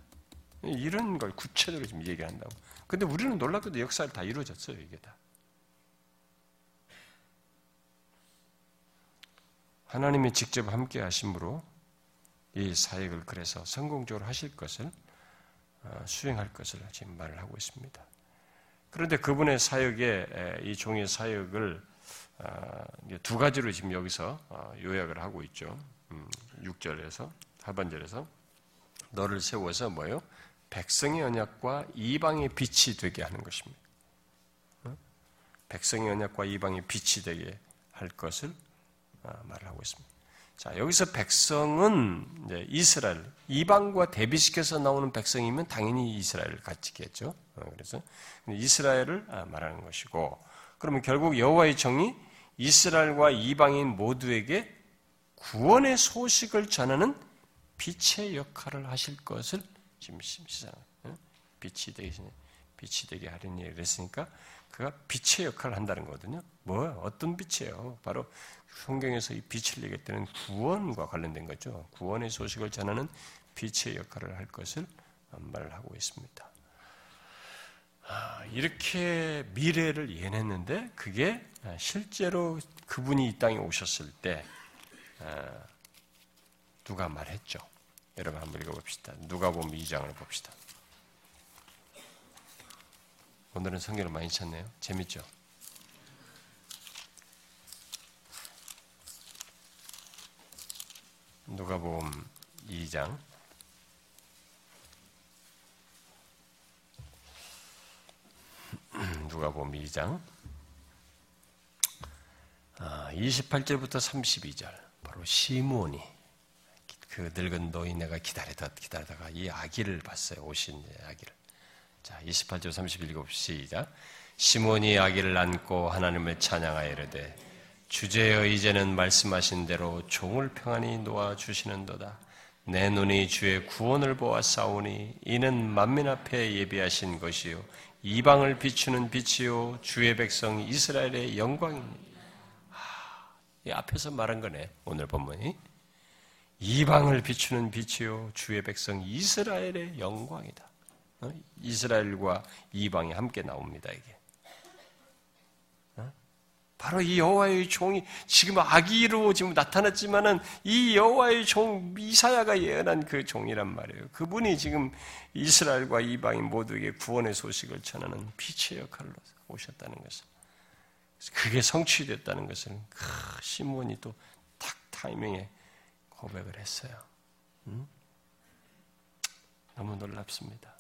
이런 걸 구체적으로 지금 얘기한다고. 근데 우리는 놀랍게도 역사를 다 이루어졌어요 이게 다. 하나님이 직접 함께 하심으로 이 사역을 그래서 성공적으로 하실 것을 어, 수행할 것을 지금 말을 하고 있습니다. 그런데 그분의 사역에 이 종의 사역을 어, 두 가지로 지금 여기서 어, 요약을 하고 있죠. 6절에서 음, 하반절에서 너를 세워서 뭐요? 백성의 언약과 이방의 빛이 되게 하는 것입니다. 백성의 언약과 이방의 빛이 되게 할 것을 말을 하고 있습니다. 자, 여기서 백성은 이스라엘, 이방과 대비시켜서 나오는 백성이면 당연히 이스라엘을 가지겠죠. 어, 그래서 이스라엘을 아, 말하는 것이고, 그러면 결국 여호와의 정이 이스라엘과 이방인 모두에게 구원의 소식을 전하는 빛의 역할을 하실 것을 지금 시상 어? 빛이 되게 빛이 되게 하려니 그랬으니까 그가 빛의 역할을 한다는 거거든요. 뭐 어떤 빛이에요? 바로 성경에서 이 빛을 얘기했다는 구원과 관련된 거죠. 구원의 소식을 전하는 빛의 역할을 할 것을 말을 하고 있습니다. 아, 이렇게 미래를 예했는데 그게 실제로 그분이 이 땅에 오셨을 때 아, 누가 말했죠? 여러분 한번 읽어봅시다. 누가 보면 2장을 봅시다. 오늘은 성경을 많이 찾네요. 재밌죠? 누가복음 2장 누가복음 2장 28절부터 32절 바로 시므온이 그 늙은 노인네가 기다리다 기다리다가 이 아기를 봤어요. 오신 아기를. 자, 28절 31절 읽어 시작. 시몬이 아기를 안고 하나님을 찬양하여 이르되 주제여 이제는 말씀하신 대로 종을 평안히 놓아 주시는도다. 내 눈이 주의 구원을 보아 싸우니 이는 만민 앞에 예비하신 것이요 이방을 비추는 빛이요 주의 백성 이스라엘의 영광입니다. 아, 이 앞에서 말한 거네 오늘 본문이 이방을 비추는 빛이요 주의 백성 이스라엘의 영광이다. 어? 이스라엘과 이방이 함께 나옵니다 이게. 바로 이 여호와의 종이 지금 아기로 지금 나타났지만은 이 여호와의 종 이사야가 예언한 그 종이란 말이에요. 그분이 지금 이스라엘과 이방인 모두에게 구원의 소식을 전하는 빛의 역할로 오셨다는 것을. 그게 성취됐다는 것을 시몬이 또 탁 타이밍에 고백을 했어요. 음? 너무 놀랍습니다.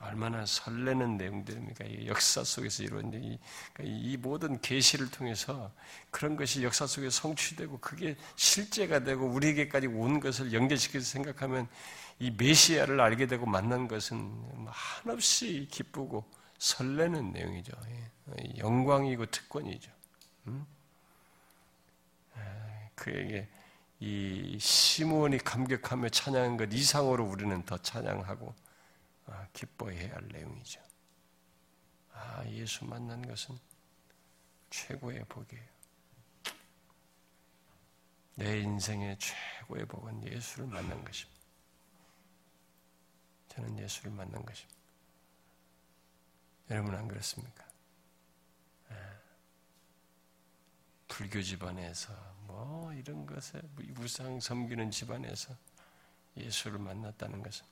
얼마나 설레는 내용들입니까? 역사 속에서 이루어진 이, 그러니까 이 모든 계시를 통해서 그런 것이 역사 속에 성취되고 그게 실제가 되고 우리에게까지 온 것을 연결시켜서 생각하면 이 메시아를 알게 되고 만난 것은 한없이 기쁘고 설레는 내용이죠. 예. 영광이고 특권이죠. 음? 그에게 이 시몬이 감격하며 찬양한 것 이상으로 우리는 더 찬양하고 아, 기뻐해야 할 내용이죠. 아, 예수 만난 것은 최고의 복이에요. 내 인생의 최고의 복은 예수를 만난 것입니다. 저는 예수를 만난 것입니다. 여러분 안 그렇습니까? 예. 불교 집안에서 뭐 이런 것에 우상 섬기는 집안에서 예수를 만났다는 것은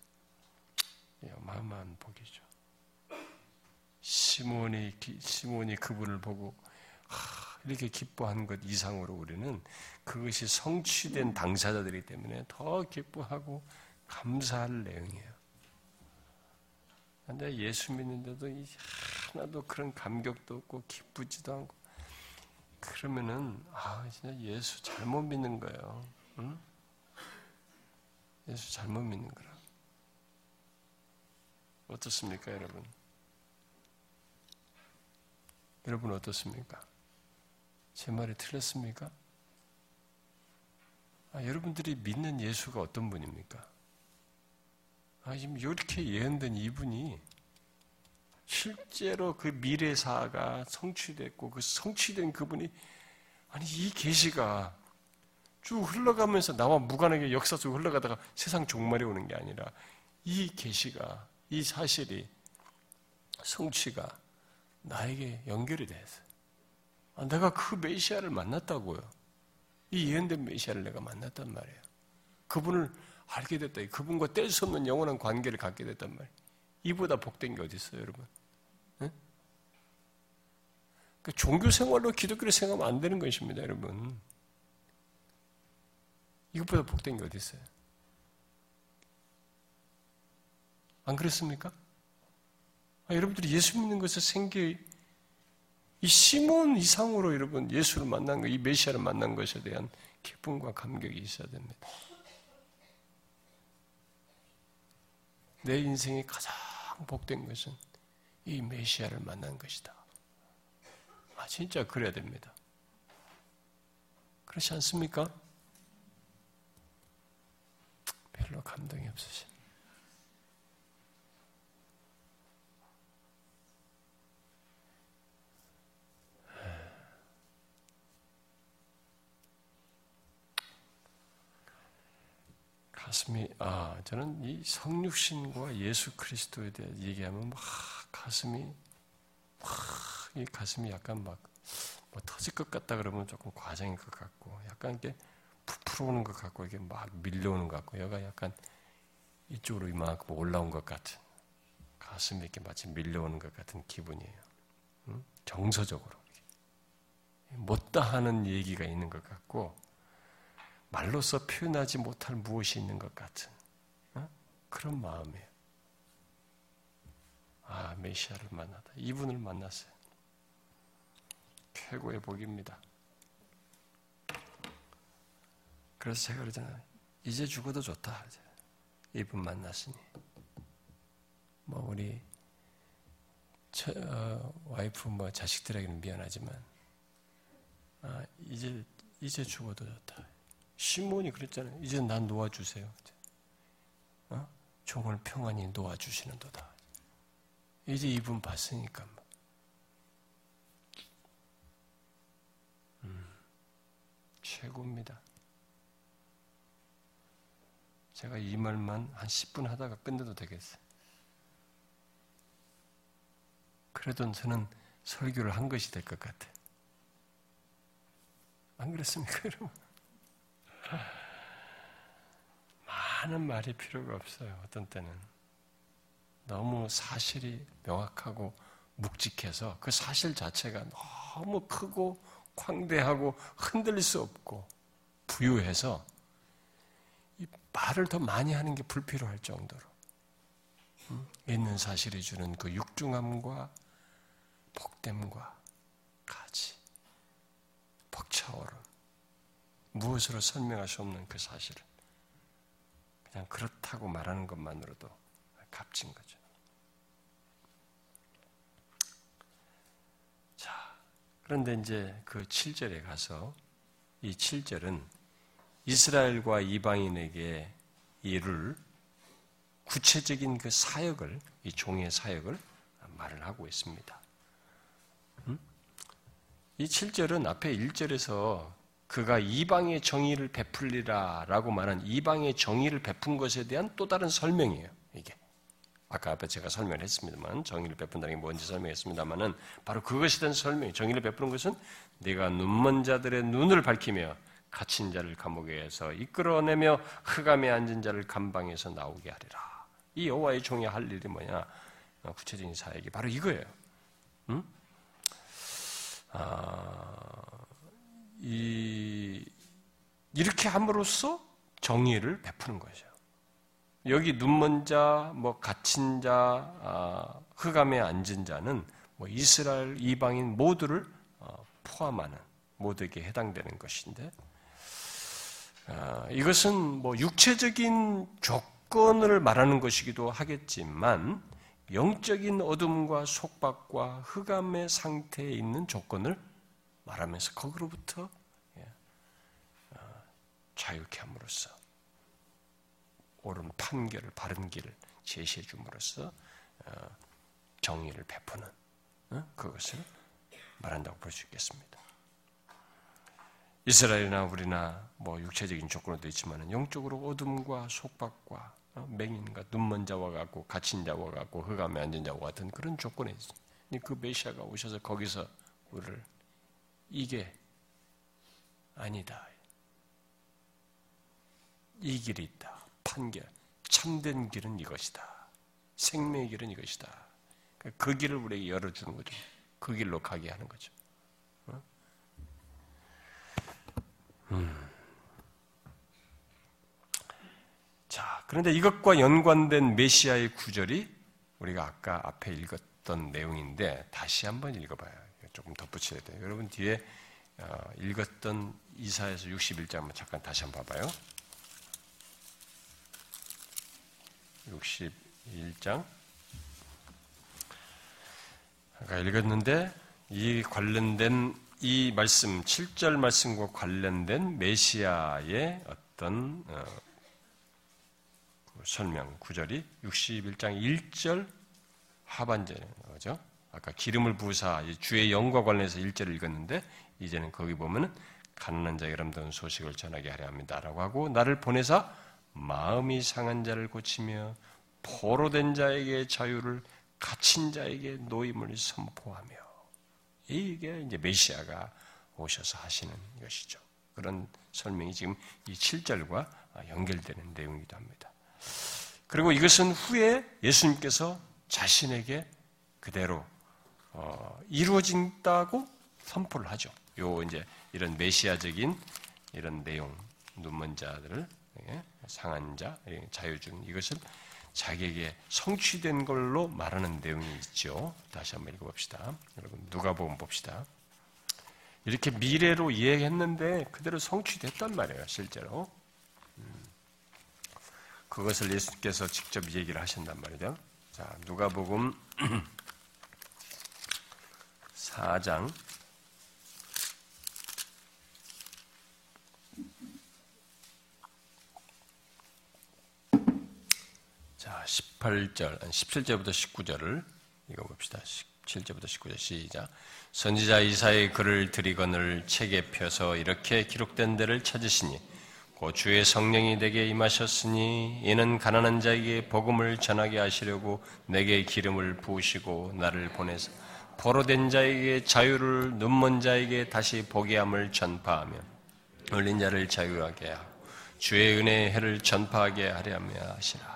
어마어마한 복이죠. 시몬이 시몬이 그분을 보고 이렇게 기뻐한 것 이상으로 우리는 그것이 성취된 당사자들이기 때문에 더 기뻐하고 감사할 내용이에요. 근데 예수 믿는데도 하나도 그런 감격도 없고 기쁘지도 않고 그러면은 아 진짜 예수 잘못 믿는 거예요. 응? 예수 잘못 믿는 거라. 어떻습니까, 여러분? 여러분 어떻습니까? 제 말이 틀렸습니까? 아, 여러분들이 믿는 예수가 어떤 분입니까? 아, 지금 이렇게 예언된 이분이 실제로 그 미래사가 성취됐고 그 성취된 그분이 아니 이 계시가 쭉 흘러가면서 나와 무관하게 역사 속 흘러가다가 세상 종말이 오는 게 아니라 이 계시가 이 사실이 성취가 나에게 연결이 돼서 아, 내가 그 메시아를 만났다고요. 이 예언된 메시아를 내가 만났단 말이에요. 그분을 알게 됐다. 그분과 뗄 수 없는 영원한 관계를 갖게 됐단 말이에요. 이보다 복된 게 어디 있어요, 여러분? 네? 그 종교 생활로 기독교를 생각하면 안 되는 것입니다, 여러분. 이것보다 복된 게 어디 있어요? 안 그렇습니까? 아, 여러분들이 예수 믿는 것에 생기 이 시몬 이상으로 여러분 예수를 만난 것, 이 메시아를 만난 것에 대한 기쁨과 감격이 있어야 됩니다. 내 인생이 가장 복된 것은 이 메시아를 만난 것이다. 아, 진짜 그래야 됩니다. 그렇지 않습니까? 별로 감동이 없으신. 가슴이 아 저는 이 성육신과 예수 그리스도에 대해 얘기하면 막 가슴이 막 이 가슴이 약간 막 뭐 터질 것 같다 그러면 조금 과장인 것 같고 약간 이게 부풀어 오는 것 같고 이게 막 밀려오는 것 같고 얘가 약간 이쪽으로 이만큼 올라온 것 같은 가슴이 이렇게 마치 밀려오는 것 같은 기분이에요. 응? 정서적으로 못다 하는 얘기가 있는 것 같고 말로서 표현하지 못할 무엇이 있는 것 같은 어? 그런 마음이에요. 아, 메시아를 만나다. 이분을 만났어요. 최고의 복입니다. 그래서 제가 그러잖아요. 이제 죽어도 좋다. 이분 만났으니. 뭐, 우리, 저, 어, 와이프 뭐 자식들에게는 미안하지만, 아, 이제, 이제 죽어도 좋다. 시몬이 그랬잖아요. 이제 난 놓아주세요. 어? 종을 평안히 놓아주시는도다. 이제 이분 봤으니까. 뭐. 음, 최고입니다. 제가 이 말만 한 10분 하다가 끝내도 되겠어요. 그래도 저는 설교를 한 것이 될 것 같아요. 안 그렇습니까, 여러분? 많은 말이 필요가 없어요. 어떤 때는. 너무 사실이 명확하고 묵직해서 그 사실 자체가 너무 크고 광대하고 흔들릴 수 없고 부유해서 이 말을 더 많이 하는 게 불필요할 정도로 있는 사실이 주는 그 육중함과 복됨과 가지, 벅차오름, 무엇으로 설명할 수 없는 그 사실을 그냥 그렇다고 말하는 것만으로도 값진 거죠. 자, 그런데 이제 그 7절에 가서 이 7절은 이스라엘과 이방인에게 이룰 구체적인 그 사역을, 이 종의 사역을 말을 하고 있습니다. 음? 이 7절은 앞에 1절에서 그가 이방의 정의를 베풀리라 라고 말한 이방의 정의를 베푼 것에 대한 또 다른 설명이에요, 이게. 아까 앞에 제가 설명을 했습니다만, 정의를 베푼다는 게 뭔지 설명했습니다만은, 바로 그것에 대한 설명이, 정의를 베푸는 것은 네가 눈먼 자들의 눈을 밝히며 갇힌 자를 감옥에서 이끌어내며 흑암에 앉은 자를 감방에서 나오게 하리라. 이 여호와의 종이 할 일이 뭐냐? 어, 구체적인 사역이 바로 이거예요. 음? 아, 이, 이렇게 함으로써 정의를 베푸는 거죠. 여기 눈먼 자, 뭐 갇힌 자, 아, 흑암에 앉은 자는 뭐 이스라엘 이방인 모두를 어, 포함하는 모두에게 해당되는 것인데 아, 이것은 뭐 육체적인 조건을 말하는 것이기도 하겠지만 영적인 어둠과 속박과 흑암의 상태에 있는 조건을 말하면서 거기로부터 예, 어, 자유케 함으로써 옳은 판결을 바른 길을 제시해 줌으로써 어, 정의를 베푸는 어, 그것을 말한다고 볼 수 있겠습니다. 이스라엘이나 우리나 뭐 육체적인 조건도 있지만 영적으로 어둠과 속박과 맹인과 눈먼 자와 같고 갇힌 자와 같고 흑암에 앉은 자와 같은 그런 조건에 있습니다. 그 메시아가 오셔서 거기서 우리를 이게 아니다. 이 길이 있다. 판결. 참된 길은 이것이다. 생명의 길은 이것이다. 그 길을 우리에게 열어주는 거죠. 그 길로 가게 하는 거죠. 어? 음. 자, 그런데 이것과 연관된 메시아의 구절이 우리가 아까 앞에 읽었던 내용인데 다시 한번 읽어봐요. 조금 덧붙여야 돼요. 여러분 뒤에 어, 읽었던 이사에서 61장 한번 잠깐 다시 한번 봐봐요. 61장. 아까 읽었는데 이 관련된 이 말씀 7절 말씀과 관련된 메시아의 어떤 어, 설명 구절이 61장 1절 하반절이죠. 아까 기름을 부사 주의 영과 관련해서 일절을 읽었는데 이제는 거기 보면은 가난한 자 여러분들 소식을 전하게 하려 합니다라고 하고 나를 보내사 마음이 상한 자를 고치며 포로된 자에게 자유를 갇힌 자에게 노임을 선포하며 이게 이제 메시아가 오셔서 하시는 것이죠. 그런 설명이 지금 이 7절과 연결되는 내용이기도 합니다. 그리고 이것은 후에 예수님께서 자신에게 그대로 어, 이루어진다고 선포를 하죠. 요 이제 이런 메시아적인 이런 내용, 눈먼 자들을 예, 상한 자, 예, 자유준 이것을 자기에게 성취된 걸로 말하는 내용이 있죠. 다시 한번 읽어봅시다. 여러분 누가 보면 봅시다. 이렇게 미래로 이해했는데 그대로 성취됐단 말이에요, 실제로. 음. 그것을 예수께서 직접 얘기를 하신단 말이죠. 자, 누가복음 4장 자, 18절, 17절부터 19절을 읽어봅시다. 17절부터 19절 시작. 선지자 이사의 글을 드리거늘 책에 펴서 이렇게 기록된 데를 찾으시니 고 주의 성령이 내게 임하셨으니 이는 가난한 자에게 복음을 전하게 하시려고 내게 기름을 부으시고 나를 보내서 포로된 자에게 자유를 눈먼 자에게 다시 보게 함을 전파하며 얼린 자를 자유하게 하고 주의 은혜의 해를 전파하게 하려 하시라.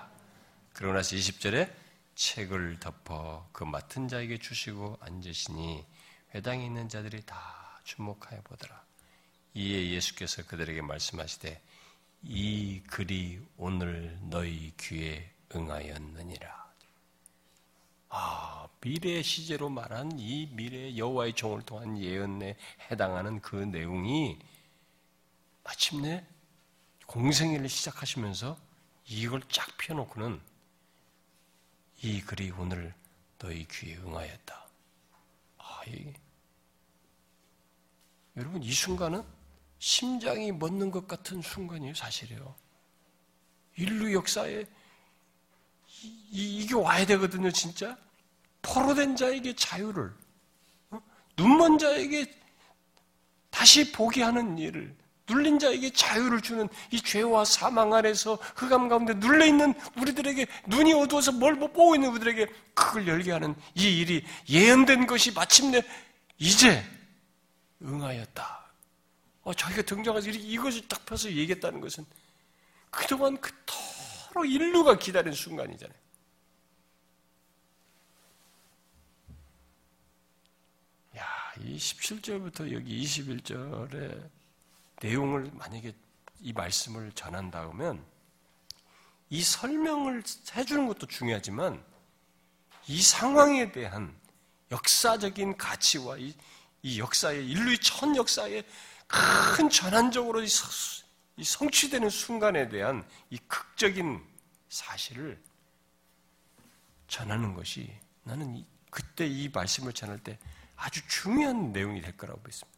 그러고 나서 20절에 책을 덮어 그 맡은 자에게 주시고 앉으시니 회당에 있는 자들이 다 주목하여 보더라. 이에 예수께서 그들에게 말씀하시되 이 글이 오늘 너희 귀에 응하였느니라. 아, 미래 시제로 말한 이 미래 여호와의 종을 통한 예언에 해당하는 그 내용이 마침내 공생애를 시작하시면서 이걸 쫙 펴놓고는 이 글이 오늘 너희 귀에 응하였다. 아, 이, 여러분 이 순간은 심장이 멎는 것 같은 순간이에요, 사실이에요. 인류 역사에 이, 게 와야 되거든요, 진짜. 포로된 자에게 자유를, 어? 눈먼 자에게 다시 보게 하는 일을, 눌린 자에게 자유를 주는 이 죄와 사망 안에서 흑암 가운데 눌려 있는 우리들에게 눈이 어두워서 뭘 못 보고 있는 우리들에게 그걸 열게 하는 이 일이 예언된 것이 마침내 이제 응하였다. 어, 저희가 등장해서 이것을 딱 펴서 얘기했다는 것은 그동안 그토록 인류가 기다린 순간이잖아요. 야, 이 17절부터 여기 21절에 내용을 만약에 이 말씀을 전한다 그러면 이 설명을 해주는 것도 중요하지만 이 상황에 대한 역사적인 가치와 이, 이 역사의 인류의 첫 역사의 큰 전환적으로 이 성취되는 순간에 대한 이 극적인 사실을 전하는 것이 나는 그때 이 말씀을 전할 때 아주 중요한 내용이 될 거라고 믿습니다.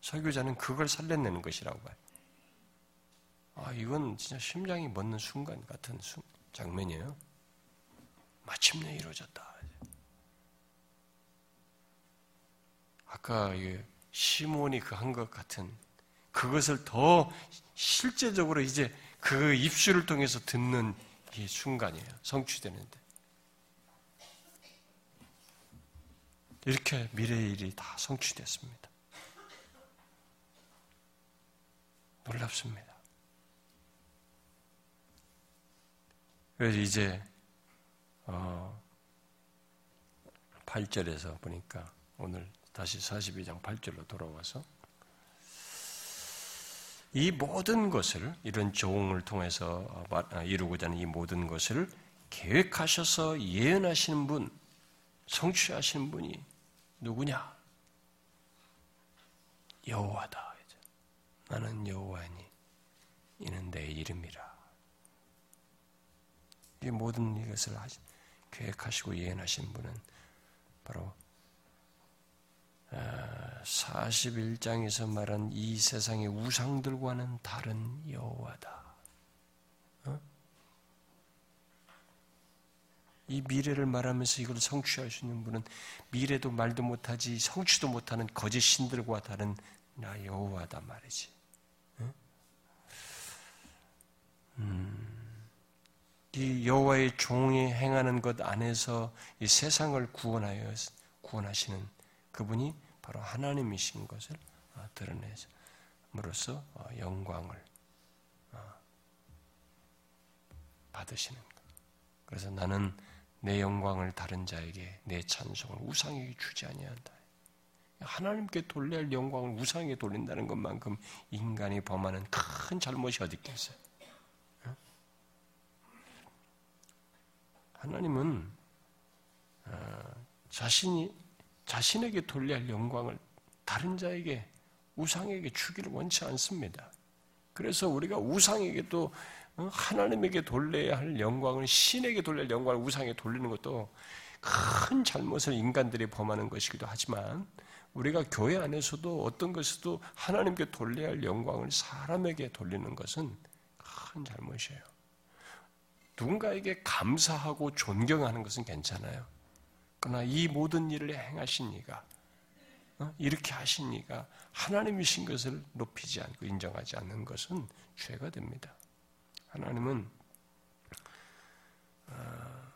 설교자는 그걸 살려내는 것이라고 봐요. 아, 이건 진짜 심장이 멎는 순간 같은 장면이에요. 마침내 이루어졌다. 아까 시몬이 그 한 것 같은 그것을 더 실제적으로 이제 그 입술을 통해서 듣는 이 순간이에요. 성취되는데. 이렇게 미래의 일이 다 성취됐습니다. 놀랍습니다. 그래서 이제 어 8절에서 보니까 오늘 다시 42장 8절로 돌아와서 이 모든 것을 이런 조응을 통해서 아, 이루고자 하는 이 모든 것을 계획하셔서 예언하시는 분, 성취하시는 분이 누구냐? 여호와다. 나는 여호와니 이는 내 이름이라. 이 모든 이것을 계획하시고 예언하신 분은 바로 41장에서 말한 이 세상의 우상들과는 다른 여호와다. 어? 이 미래를 말하면서 이걸 성취할 수 있는 분은 미래도 말도 못하지 성취도 못하는 거짓 신들과 다른 나 여호와다 말이지. 어? 음, 이 여호와의 종이 행하는 것 안에서 이 세상을 구원하여 구원하시는 그분이 바로 하나님이신 것을 어, 드러내므로써 어, 영광을 어, 받으시는 것. 그래서 나는 내 영광을 다른 자에게 내 찬송을 우상에게 주지 아니한다. 하나님께 돌려야 할 영광을 우상에게 돌린다는 것만큼 인간이 범하는 큰 잘못이 어디 있겠어요? 하나님은 자신이 자신에게 돌려야 할 영광을 다른 자에게 우상에게 주기를 원치 않습니다. 그래서 우리가 우상에게 또 어, 하나님에게 돌려야 할 영광을 신에게 돌려야 할 영광을 우상에 돌리는 것도 큰 잘못을 인간들이 범하는 것이기도 하지만 우리가 교회 안에서도 어떤 것에도 하나님께 돌려야 할 영광을 사람에게 돌리는 것은 큰 잘못이에요. 누군가에게 감사하고 존경하는 것은 괜찮아요. 그러나 이 모든 일을 행하신 이가 어? 이렇게 하신 이가 하나님이신 것을 높이지 않고 인정하지 않는 것은 죄가 됩니다. 하나님은 어,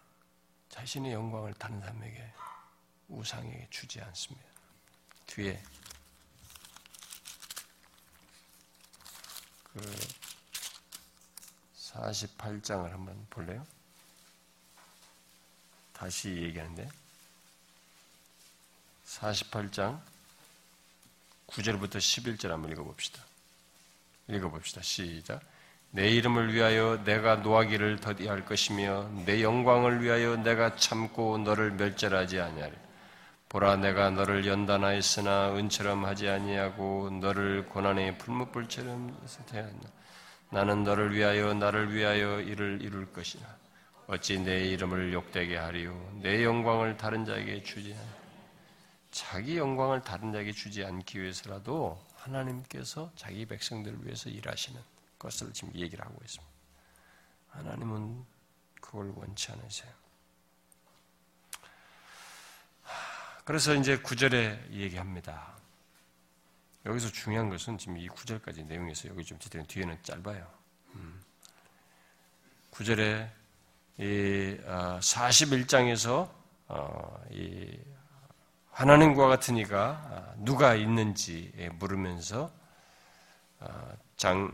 자신의 영광을 다른 사람에게 우상에게 주지 않습니다. 뒤에 그 48장을 한번 볼래요? 다시 얘기하는데 48장 9절부터 11절 한번 읽어봅시다. 읽어봅시다. 시작. 내 이름을 위하여 내가 노하기를 더디할 것이며 내 영광을 위하여 내가 참고 너를 멸절하지 아니하리. 보라 내가 너를 연단하였으나 은처럼 하지 아니하고 너를 고난의 풀무불처럼 대하였나. 나는 너를 위하여 나를 위하여 이를 이룰 것이나 어찌 내 이름을 욕되게 하리요 내 영광을 다른 자에게 주지 않 자기 영광을 다른 자에게 주지 않기 위해서라도 하나님께서 자기 백성들을 위해서 일하시는 것을 지금 얘기를 하고 있습니다. 하나님은 그걸 원치 않으세요. 그래서 이제 구절에 얘기합니다. 여기서 중요한 것은 지금 이 구절까지 내용에서 여기 좀 뒤에는 짧아요. 음. 구절에 이 41장에서 아, 어, 이 하나님과 같은 이가 아, 누가 있는지 물으면서 아, 장,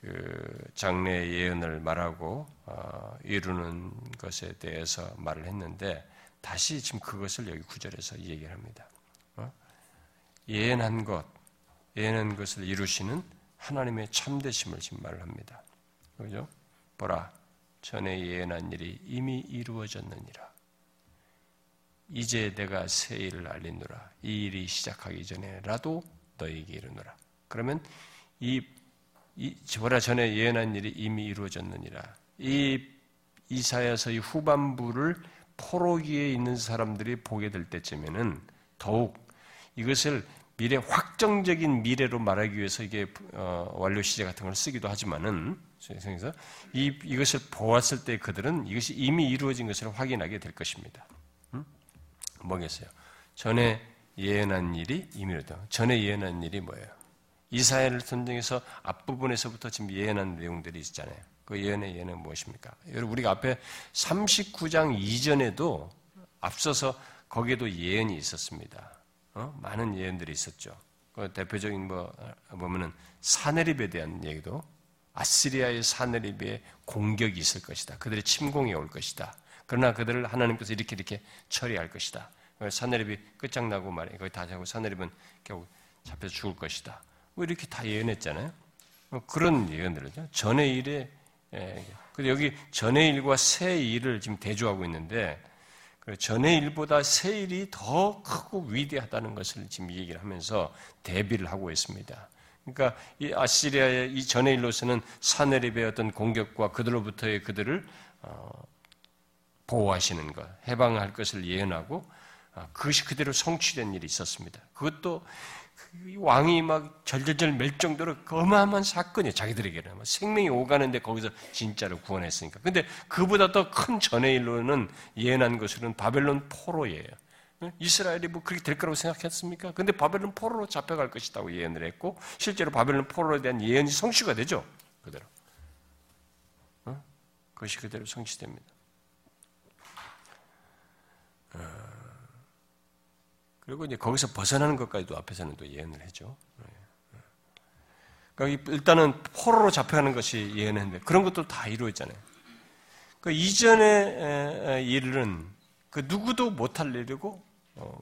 그 장래 예언을 말하고 어, 이루는 것에 대해서 말을 했는데 다시 지금 그것을 여기 구절에서 얘기를 합니다. 어? 예언한 것, 예언한 것을 이루시는 하나님의 참되심을 지금 말을 합니다. 그죠? 보라, 전에 예언한 일이 이미 이루어졌느니라. 이제 내가 새 일을 알리노라. 이 일이 시작하기 전에라도 너에게 이르노라. 그러면 이, 이 보라 전에 예언한 일이 이미 이루어졌느니라. 이 이사야서의 후반부를 포로기에 있는 사람들이 보게 될 때쯤에는 더욱 이것을 미래 확정적인 미래로 말하기 위해서 이게 어, 완료 시제 같은 걸 쓰기도 하지만은 그래서 이 이것을 보았을 때 그들은 이것이 이미 이루어진 것을 확인하게 될 것입니다. 음? 뭐겠어요? 전에 예언한 일이 이미로다. 전에 예언한 일이 뭐예요? 이사야를 선정해서 앞부분에서부터 지금 예언한 내용들이 있잖아요. 그 예언의 예언은 무엇입니까? 여러분 우리가 앞에 39장 이전에도 앞서서 거기에도 예언이 있었습니다. 어? 많은 예언들이 있었죠. 그 대표적인 뭐 보면은 사내립에 대한 얘기도 아시리아의 사내립에 공격이 있을 것이다. 그들의 침공이 올 것이다. 그러나 그들을 하나님께서 이렇게 이렇게 처리할 것이다. 사내립이 끝장나고 말이에요. 거기 다 하고 사내립은 결국 잡혀서 죽을 것이다. 뭐 이렇게 다 예언했잖아요. 뭐 그런 예언들이죠. 전의 일에 예. 근데 여기 전의 일과 새 일을 지금 대조하고 있는데 그 전의 일보다 새 일이 더 크고 위대하다는 것을 지금 얘기를 하면서 대비를 하고 있습니다. 그러니까 이 아시리아의 이 전의 일로서는 사내립의 어떤 공격과 그들로부터의 그들을 어, 보호하시는 것, 해방할 것을 예언하고 아, 그것이 그대로 성취된 일이 있었습니다. 그것도 왕이 막 절절절 멸 정도로 어마어마한 사건이에요. 자기들에게는. 생명이 오가는데 거기서 진짜로 구원했으니까. 근데 그보다 더 큰 전의 일로는 예언한 것으로는 바벨론 포로예요. 이스라엘이 뭐 그렇게 될 거라고 생각했습니까? 근데 바벨론 포로로 잡혀갈 것이라고 예언을 했고, 실제로 바벨론 포로에 대한 예언이 성취가 되죠. 그대로. 어? 그것이 그대로 성취됩니다. 그리고 이제 거기서 벗어나는 것까지도 앞에서는 또 예언을 했죠. 그러니까 일단은 포로로 잡혀가는 것이 예언했는데 그런 것도 다 이루어졌잖아요. 그 이전의 일은 그 누구도 못할 일이고 어,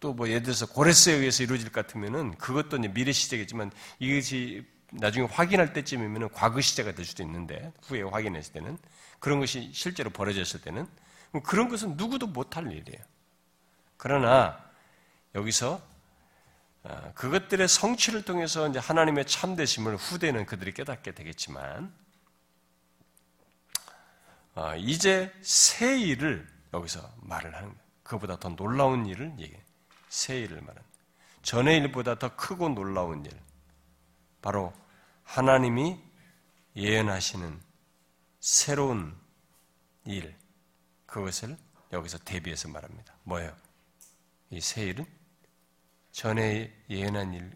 또뭐 예를 들어서 고레스에 의해서 이루어질 것 같으면은 그것도 이제 미래 시제겠지만 이것이 나중에 확인할 때쯤이면은 과거 시제가 될 수도 있는데 후에 확인했을 때는 그런 것이 실제로 벌어졌을 때는 그런 것은 누구도 못할 일이에요. 그러나 여기서 어, 그것들의 성취를 통해서 이제 하나님의 참되심을 후대는 그들이 깨닫게 되겠지만 어, 이제 새 일을 여기서 말을 하는. 그보다 더 놀라운 일을 얘기해. 새 일을 말하는 전의 일보다 더 크고 놀라운 일. 바로 하나님이 예언하시는 새로운 일. 그것을 여기서 대비해서 말합니다. 뭐예요? 이 새 일은 전에 예언한 일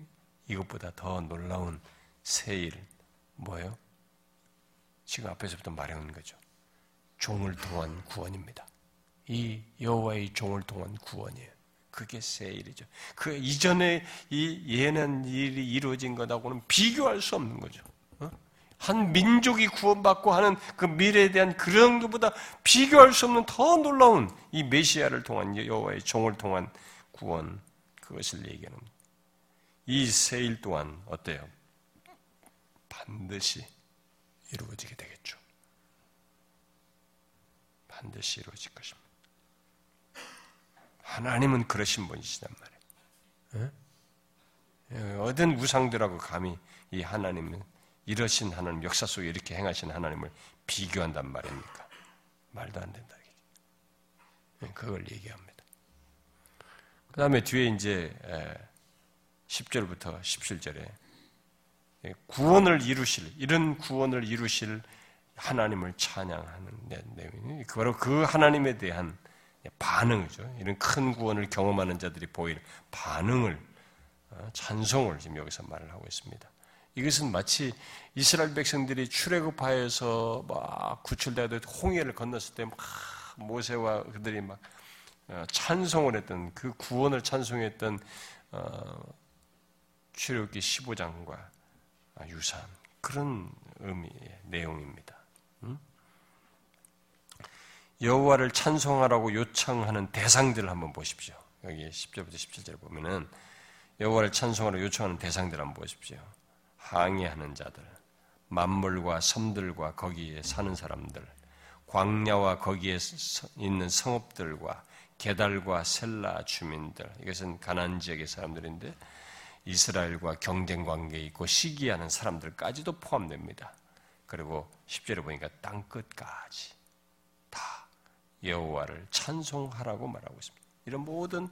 이것보다 더 놀라운 새 일 뭐예요? 지금 앞에서부터 말해온 거죠. 종을 통한 구원입니다. 이 여호와의 종을 통한 구원이에요. 그게 새 일이죠. 그 이전에 이 예언한 일이 이루어진 것하고는 비교할 수 없는 거죠. 어? 한 민족이 구원받고 하는 그 미래에 대한 그런 것보다 비교할 수 없는 더 놀라운 이 메시아를 통한 여호와의 종을 통한 구원 그것을 얘기하는 이 세 일 또한 어때요? 반드시 이루어지게 되겠죠. 반드시 이루어질 것입니다. 하나님은 그러신 분이시단 말이에요. 예, 어떤 우상들하고 감히 이 하나님은 이러신 하나님, 역사 속에 이렇게 행하신 하나님을 비교한단 말입니까? 말도 안 된다. 예, 그걸 얘기합니다. 그 다음에 뒤에 이제 10절부터 17절에 예, 구원을 이루실, 이런 구원을 이루실 하나님을 찬양하는 내용이 바로 그 하나님에 대한 반응이죠. 이런 큰 구원을 경험하는 자들이 보이는 반응을 어, 찬송을 지금 여기서 말을 하고 있습니다. 이것은 마치 이스라엘 백성들이 출애굽하여서 막 구출되어 홍해를 건넜을 때 막 모세와 그들이 막 어, 찬송을 했던 그 구원을 찬송했던 어, 출애굽기 15장과 유사한 그런 의미의 내용입니다. 여호와를 찬송하라고 요청하는 대상들을 한번 보십시오. 여기 10절부터 17절 보면은 여호와를 찬송하라고 요청하는 대상들 한번 보십시오. 항해하는 자들, 만물과 섬들과 거기에 사는 사람들, 광야와 거기에 있는 성읍들과 게달과 셀라 주민들, 이것은 가난 지역의 사람들인데 이스라엘과 경쟁 관계에 있고 시기하는 사람들까지도 포함됩니다. 그리고 10절에 보니까 땅 끝까지 다 여호와를 찬송하라고 말하고 있습니다. 이런 모든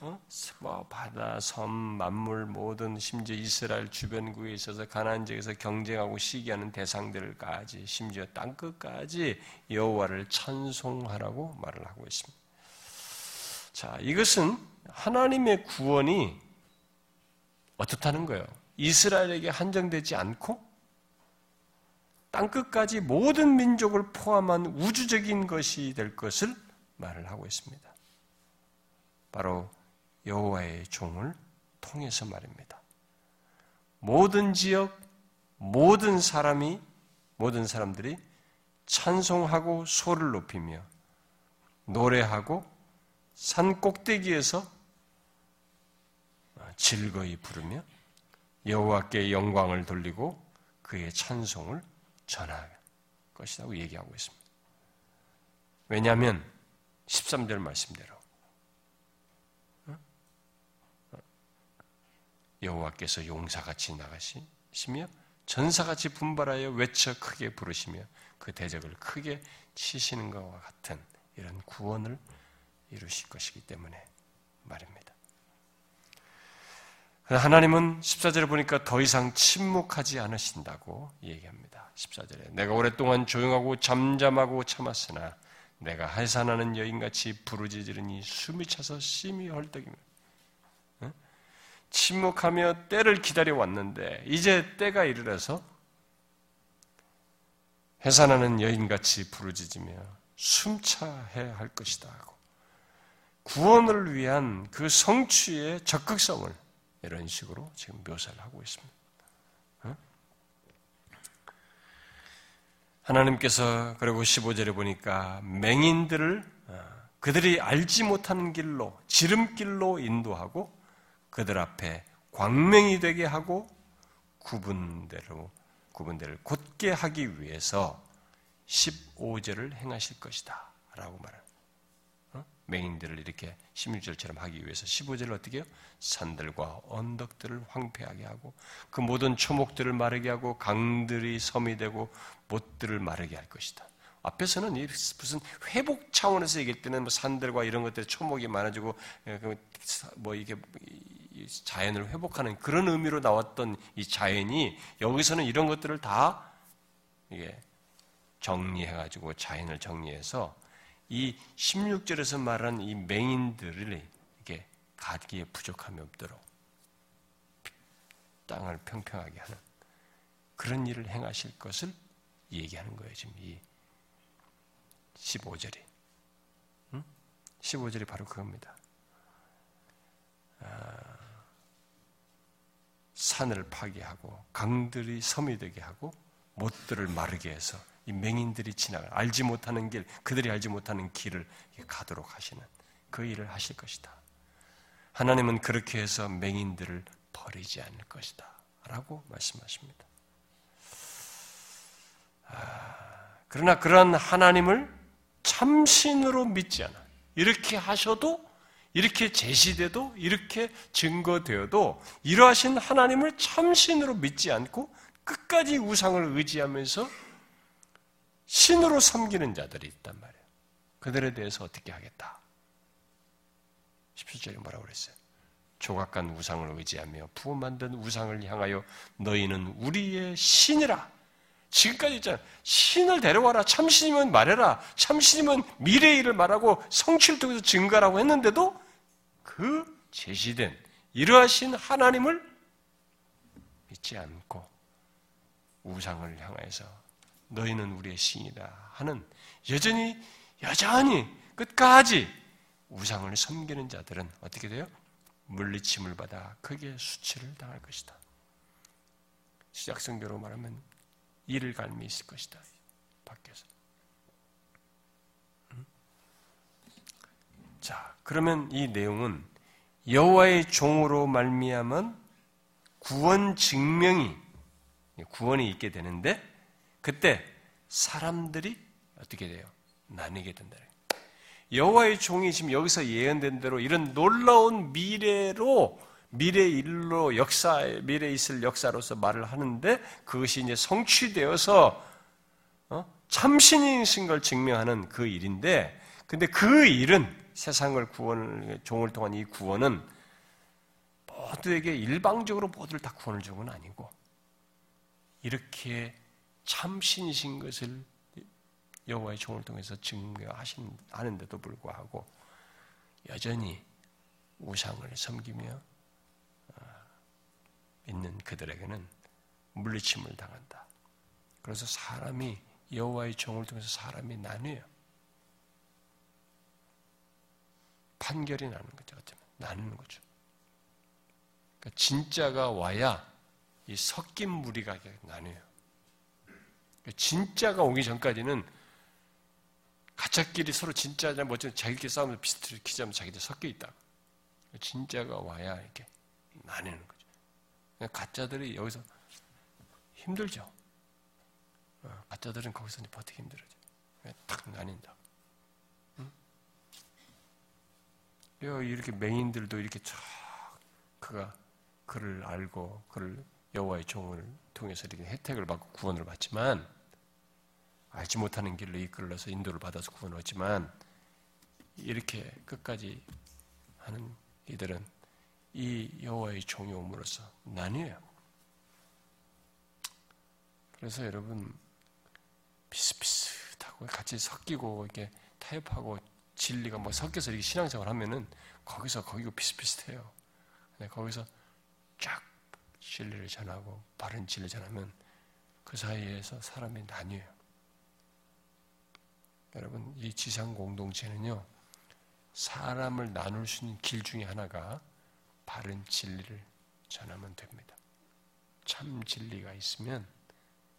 어? 뭐 바다, 섬, 만물 모든 심지어 이스라엘 주변국에 있어서 가나안 지역에서 경쟁하고 시기하는 대상들까지 심지어 땅 끝까지 여호와를 찬송하라고 말을 하고 있습니다. 자, 이것은 하나님의 구원이 어떻다는 거예요? 이스라엘에게 한정되지 않고 땅 끝까지 모든 민족을 포함한 우주적인 것이 될 것을 말을 하고 있습니다. 바로 여호와의 종을 통해서 말입니다. 모든 지역, 모든 사람이, 모든 사람들이 찬송하고 소를 높이며 노래하고 산 꼭대기에서 즐거이 부르며 여호와께 영광을 돌리고 그의 찬송을 전할 것이라고 얘기하고 있습니다. 왜냐하면 13절 말씀대로 여호와께서 용사같이 나가시며 전사같이 분발하여 외쳐 크게 부르시며 그 대적을 크게 치시는 것과 같은 이런 구원을 이루실 것이기 때문에 말입니다. 하나님은 14절에 보니까 더 이상 침묵하지 않으신다고 얘기합니다. 14절에 내가 오랫동안 조용하고 잠잠하고 참았으나 내가 해산하는 여인같이 부르짖으니 숨이 차서 심히 헐떡입니다. 침묵하며 때를 기다려 왔는데 이제 때가 이르러서 해산하는 여인같이 부르짖으며 숨차해야 할 것이다 하고 구원을 위한 그 성취의 적극성을 이런 식으로 지금 묘사를 하고 있습니다. 하나님께서 그리고 15절에 보니까 맹인들을 어, 그들이 알지 못하는 길로 지름길로 인도하고 그들 앞에 광명이 되게 하고 구분대로 구분대를 곧게 하기 위해서 15절을 행하실 것이다. 라고 말을. 어? 맹인들을 이렇게 16절처럼 하기 위해서 15절을 어떻게 해요? 산들과 언덕들을 황폐하게 하고 그 모든 초목들을 마르게 하고 강들이 섬이 되고 못들을 마르게 할 것이다. 앞에서는 무슨 회복 차원에서 얘기할 때는 뭐 산들과 이런 것들 초목이 많아지고 예, 그뭐 이게 자연을 회복하는 그런 의미로 나왔던 이 자연이 여기서는 이런 것들을 다 정리해가지고 자연을 정리해서 이 16절에서 말한 이 맹인들을 이게 가기에 부족함이 없도록 땅을 평평하게 하는 그런 일을 행하실 것을 얘기하는 거예요. 지금 이 15절이. 응? 15절이 바로 그겁니다. 아, 산을 파괴하고 강들이 섬이 되게 하고 못들을 마르게 해서 이 맹인들이 지나가 알지 못하는 길, 그들이 알지 못하는 길을 가도록 하시는 그 일을 하실 것이다. 하나님은 그렇게 해서 맹인들을 버리지 않을 것이다. 라고 말씀하십니다. 아, 그러나 그러한 하나님을 참신으로 믿지 않아. 이렇게 하셔도 이렇게 제시돼도 이렇게 증거되어도 이러하신 하나님을 참신으로 믿지 않고 끝까지 우상을 의지하면서 신으로 섬기는 자들이 있단 말이에요. 그들에 대해서 어떻게 하겠다? 17절에 뭐라고 그랬어요? 조각간 우상을 의지하며 부어 만든 우상을 향하여 너희는 우리의 신이라. 지금까지 있잖아. 신을 데려와라. 참신이면 말해라. 참신이면 미래의 일을 말하고 성취를 통해서 증거라고 했는데도 그 제시된 이러하신 하나님을 믿지 않고 우상을 향해서 너희는 우리의 신이다 하는 여전히 여전히 끝까지 우상을 섬기는 자들은 어떻게 돼요? 물리침을 받아 크게 수치를 당할 것이다. 시작성교로 말하면 이를 갈미 있을 것이다. 밖에서. 음? 자, 그러면 이 내용은 여호와의 종으로 말미암은 구원 증명이 구원이 있게 되는데 그때 사람들이 어떻게 돼요? 나뉘게 된다. 여호와의 종이 지금 여기서 예언된 대로 이런 놀라운 미래로 미래 일로 역사 미래 있을 역사로서 말을 하는데 그것이 이제 성취되어서 어? 참신이신 걸 증명하는 그 일인데 근데 그 일은 세상을 구원을 종을 통한 이 구원은 모두에게 일방적으로 모두를 다 구원을 주는 건 아니고 이렇게 참신이신 것을 여호와의 종을 통해서 증거하신 하는데도 불구하고 여전히 우상을 섬기며 있는 어, 그들에게는 물리침을 당한다. 그래서 사람이 여호와의 종을 통해서 사람이 나뉘어요. 판결이 나는 거죠. 어쩌면 나누는 거죠. 그러니까 진짜가 와야 이 섞인 무리가 나뉘어요. 그러니까 진짜가 오기 전까지는 가짜끼리 서로 진짜냐 뭐지 자기끼리 싸우면서 비스트를 키자면 자기들 섞여 있다. 진짜가 와야 이렇게 나뉘는 거죠. 그러니까 가짜들이 여기서 힘들죠. 어, 가짜들은 거기서 이제 버티기 힘들어져. 탁 나뉜다. 응? 이렇게 맹인들도 이렇게 쫙 그가 그를 알고 그를 여호와의 종을 통해서 이렇게 혜택을 받고 구원을 받지만 알지 못하는 길로 이끌어서 인도를 받아서 구원을 얻지만 이렇게 끝까지 하는 이들은 이 여호와의 종이 옴으로써 나뉘어요. 그래서 여러분 비슷비슷하고 같이 섞이고 이렇게 타협하고 진리가 뭐 섞여서 이렇게 신앙생활 하면은 거기서 거기고 비슷비슷해요. 근데 거기서 쫙 진리를 전하고 바른 진리를 전하면 그 사이에서 사람이 나뉘어요. 여러분, 이 지상 공동체는요, 사람을 나눌 수 있는 길 중에 하나가 바른 진리를 전하면 됩니다. 참 진리가 있으면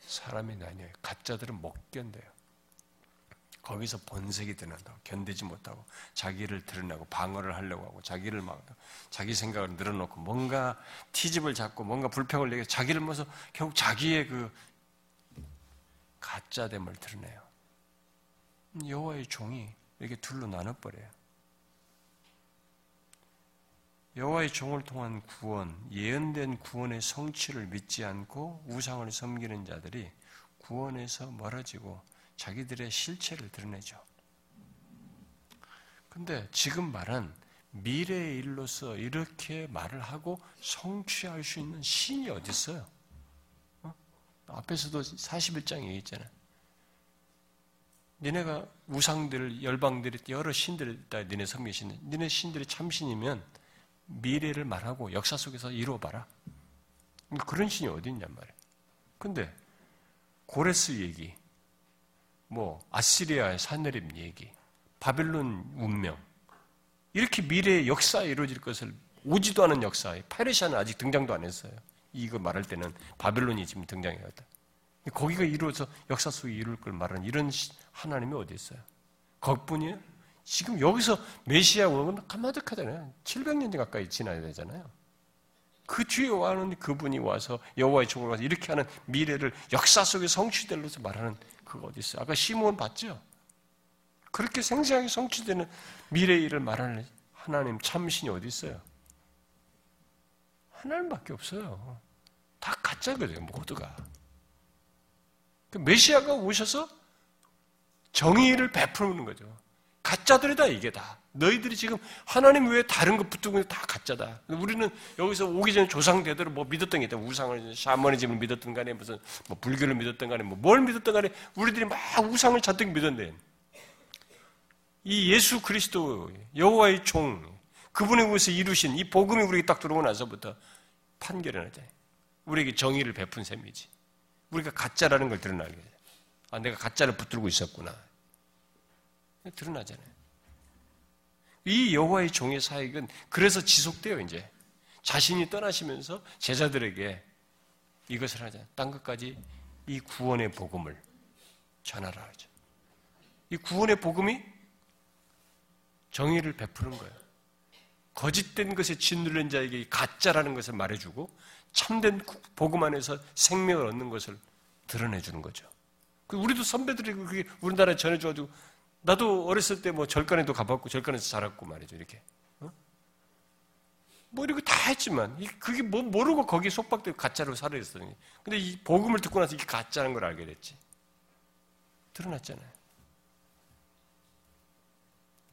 사람이 나뉘어요. 가짜들은 못 견뎌요. 거기서 번색이 드러난다고 견디지 못하고 자기를 드러내고 방어를 하려고 하고 자기를 막 자기 생각을 늘어놓고 뭔가 티집을 잡고 뭔가 불평을 내고 자기를 모서 결국 자기의 그 가짜됨을 드러내요. 여호와의 종이 이렇게 둘로 나눠버려요. 여호와의 종을 통한 구원, 예언된 구원의 성취를 믿지 않고 우상을 섬기는 자들이 구원에서 멀어지고 자기들의 실체를 드러내죠. 근데 지금 말한 미래의 일로서 이렇게 말을 하고 성취할 수 있는 신이 어디 있어요? 어? 앞에서도 41장에 얘기했잖아요. 니네가 우상들, 열방들이 여러 신들을 있다. 니네 섬기시는 니네 신들이 참신이면 미래를 말하고 역사 속에서 이루어봐라. 그런 신이 어디 있냔 말이에요. 근데 고레스 얘기, 뭐 아시리아의 산내림 얘기, 바벨론 운명 이렇게 미래의 역사에 이루어질 것을 오지도 않은 역사, 페르시아는 아직 등장도 안 했어요. 이거 말할 때는 바벨론이 지금 등장해왔다. 거기가 이루어서 역사 속에 이룰 걸 말하는 이런 하나님이 어디 있어요? 거뿐이에요? 지금 여기서 메시아 건 까마득하잖아요. 700년 가까이 지나야 되잖아요. 그 뒤에 와는 그분이 와서 여호와의 종으로 와서 이렇게 하는 미래를 역사 속에 성취될로서 말하는 그거 어디 있어요? 아까 시몬 봤죠? 그렇게 생생하게 성취되는 미래의 일을 말하는 하나님 참신이 어디 있어요? 하나님밖에 없어요. 다 가짜거든요, 모두가. 그 메시아가 오셔서 정의를 베푸는 거죠. 가짜들이다, 이게 다. 너희들이 지금 하나님 외에 다른 거 붙들고 다 가짜다. 우리는 여기서 오기 전에 조상 대대로 뭐 믿었던 게 있다. 우상을, 샤머니즘을 믿었던 간에 무슨 뭐 불교를 믿었던 간에 뭐 뭘 믿었던 간에 우리들이 막 우상을 잔뜩 믿었는데 이 예수 그리스도 여호와의 종 그분에 의해서 이루신 이 복음이 우리에게 딱 들어오고 나서부터 판결을 하잖아요. 우리에게 정의를 베푼 셈이지. 우리가 가짜라는 걸 드러나게 돼. 아, 내가 가짜를 붙들고 있었구나. 드러나잖아요. 이 여호와의 종의 사역은 그래서 지속돼요, 이제. 자신이 떠나시면서 제자들에게 이것을 하자. 딴 것까지 이 구원의 복음을 전하라 하죠. 이 구원의 복음이 정의를 베푸는 거예요. 거짓된 것에 짓눌린 자에게 가짜라는 것을 말해주고 참된 복음 안에서 생명을 얻는 것을 드러내주는 거죠. 그 우리도 선배들이 그게 우리나라에 전해줘가지고 나도 어렸을 때 뭐 절간에도 가봤고 절간에서 자랐고 말이죠 이렇게 어? 뭐 이렇게 다 했지만 그게 뭐 모르고 거기 속박되고 가짜로 살아있었더니 근데 이 복음을 듣고 나서 이게 가짜라는 걸 알게 됐지 드러났잖아요.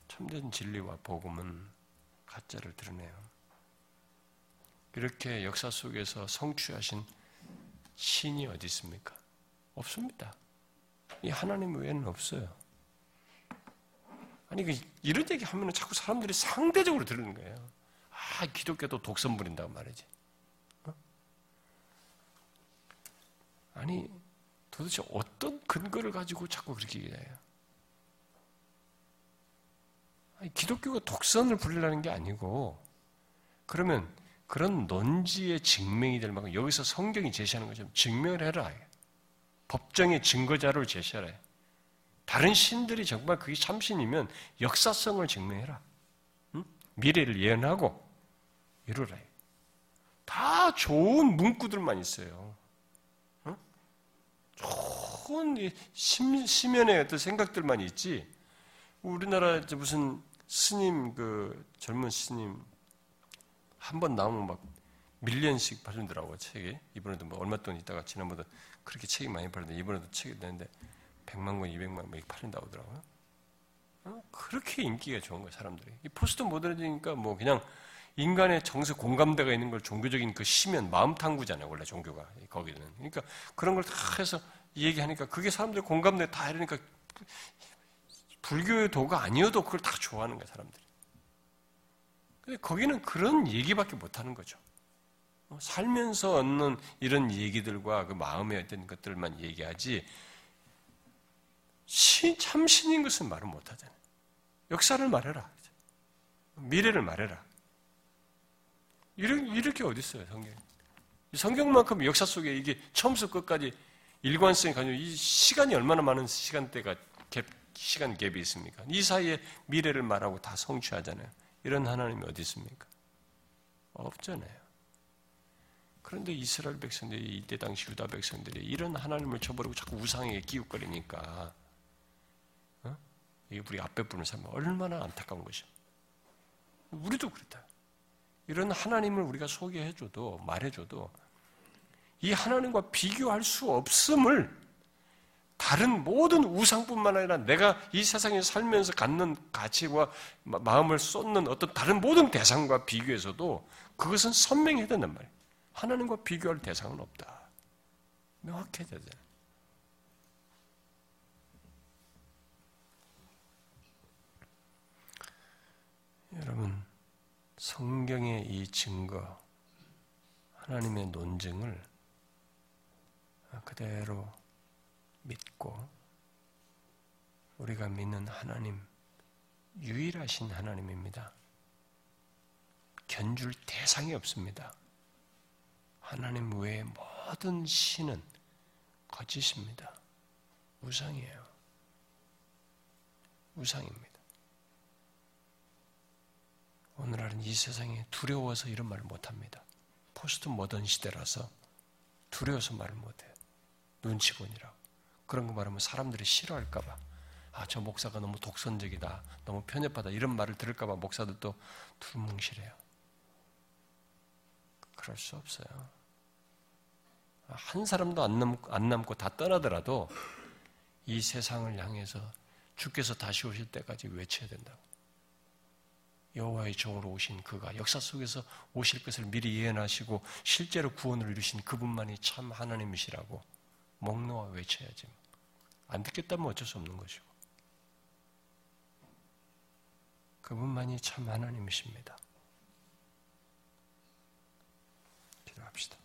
참된 진리와 복음은 가짜를 드러내요. 이렇게 역사 속에서 성취하신 신이 어디 있습니까? 없습니다. 이 하나님 외에는 없어요. 아니, 그 이런 얘기 하면 자꾸 사람들이 상대적으로 들는 거예요. 아, 기독교도 독선 부린다고 말이지. 어? 아니, 도대체 어떤 근거를 가지고 자꾸 그렇게 얘기해요? 아니, 기독교가 독선을 부리려는 게 아니고, 그러면 그런 논지의 증명이 될 만큼 여기서 성경이 제시하는 것처럼 증명을 해라. 법정의 증거자료를 제시하라. 다른 신들이 정말 그게 참신이면 역사성을 증명해라. 응? 미래를 예언하고 이루라. 다 좋은 문구들만 있어요. 응? 좋은 심, 심연의 어떤 생각들만 있지. 우리나라 무슨 스님 그 젊은 스님 한 번 나오면 막 밀리언씩 팔린더라고 책이 이번에도 뭐 얼마 돈 있다가 지난번에 그렇게 책이 많이 팔렸는데 이번에도 책이 내는데 100만 권, 200만 권 팔린다고 하더라고요. 어? 그렇게 인기가 좋은 거예요, 사람들이. 이 포스트 모더니니까 뭐 그냥 인간의 정서 공감대가 있는 걸 종교적인 그 심연, 마음 탐구잖아요, 원래 종교가. 거기는. 그러니까 그런 걸 다 해서 얘기하니까 그게 사람들이 공감대 다 이러니까 불교의 도가 아니어도 그걸 다 좋아하는 거야, 사람들이. 근데 거기는 그런 얘기밖에 못 하는 거죠. 어, 살면서 얻는 이런 얘기들과 그 마음의 어떤 것들만 얘기하지, 신, 참신인 것은 말을 못 하잖아요. 역사를 말해라. 미래를 말해라. 이런, 이렇게 어딨어요, 성경. 성경만큼 역사 속에 이게 처음부터 끝까지 일관성이 가지고 이 시간이 얼마나 많은 시간대가 갭, 시간 갭이 있습니까? 이 사이에 미래를 말하고 다 성취하잖아요. 이런 하나님이 어디 있습니까? 없잖아요. 그런데 이스라엘 백성들이 이때 당시 유다 백성들이 이런 하나님을 쳐버리고 자꾸 우상에게 기웃거리니까 어? 이 우리 앞에 분을 삶은 얼마나 안타까운 것이요. 우리도 그렇다. 이런 하나님을 우리가 소개해줘도 말해줘도 이 하나님과 비교할 수 없음을 다른 모든 우상뿐만 아니라 내가 이 세상에 살면서 갖는 가치와 마음을 쏟는 어떤 다른 모든 대상과 비교해서도 그것은 선명해야 된단 말이에요. 하나님과 비교할 대상은 없다. 명확해져야 여러분, 성경의 이 증거, 하나님의 논증을 그대로 믿고 우리가 믿는 하나님, 유일하신 하나님입니다. 견줄 대상이 없습니다. 하나님 외의 모든 신은 거짓입니다. 우상이에요. 우상입니다. 오늘날은 이 세상에 두려워서 이런 말을 못합니다. 포스트 모던 시대라서 두려워서 말을 못해요. 눈치본이라고. 그런 거 말하면 사람들이 싫어할까봐. 아, 저 목사가 너무 독선적이다. 너무 편협하다. 이런 말을 들을까봐 목사들도 두뭉실해요. 그럴 수 없어요. 한 사람도 안, 남, 안 남고 다 떠나더라도 이 세상을 향해서 주께서 다시 오실 때까지 외쳐야 된다고. 여호와의 종으로 오신 그가 역사 속에서 오실 것을 미리 예언하시고 실제로 구원을 이루신 그분만이 참 하나님이시라고 목 놓아 외쳐야지. 안 듣겠다면 어쩔 수 없는 것이고. 그분만이 참 하나님이십니다. 기도합시다.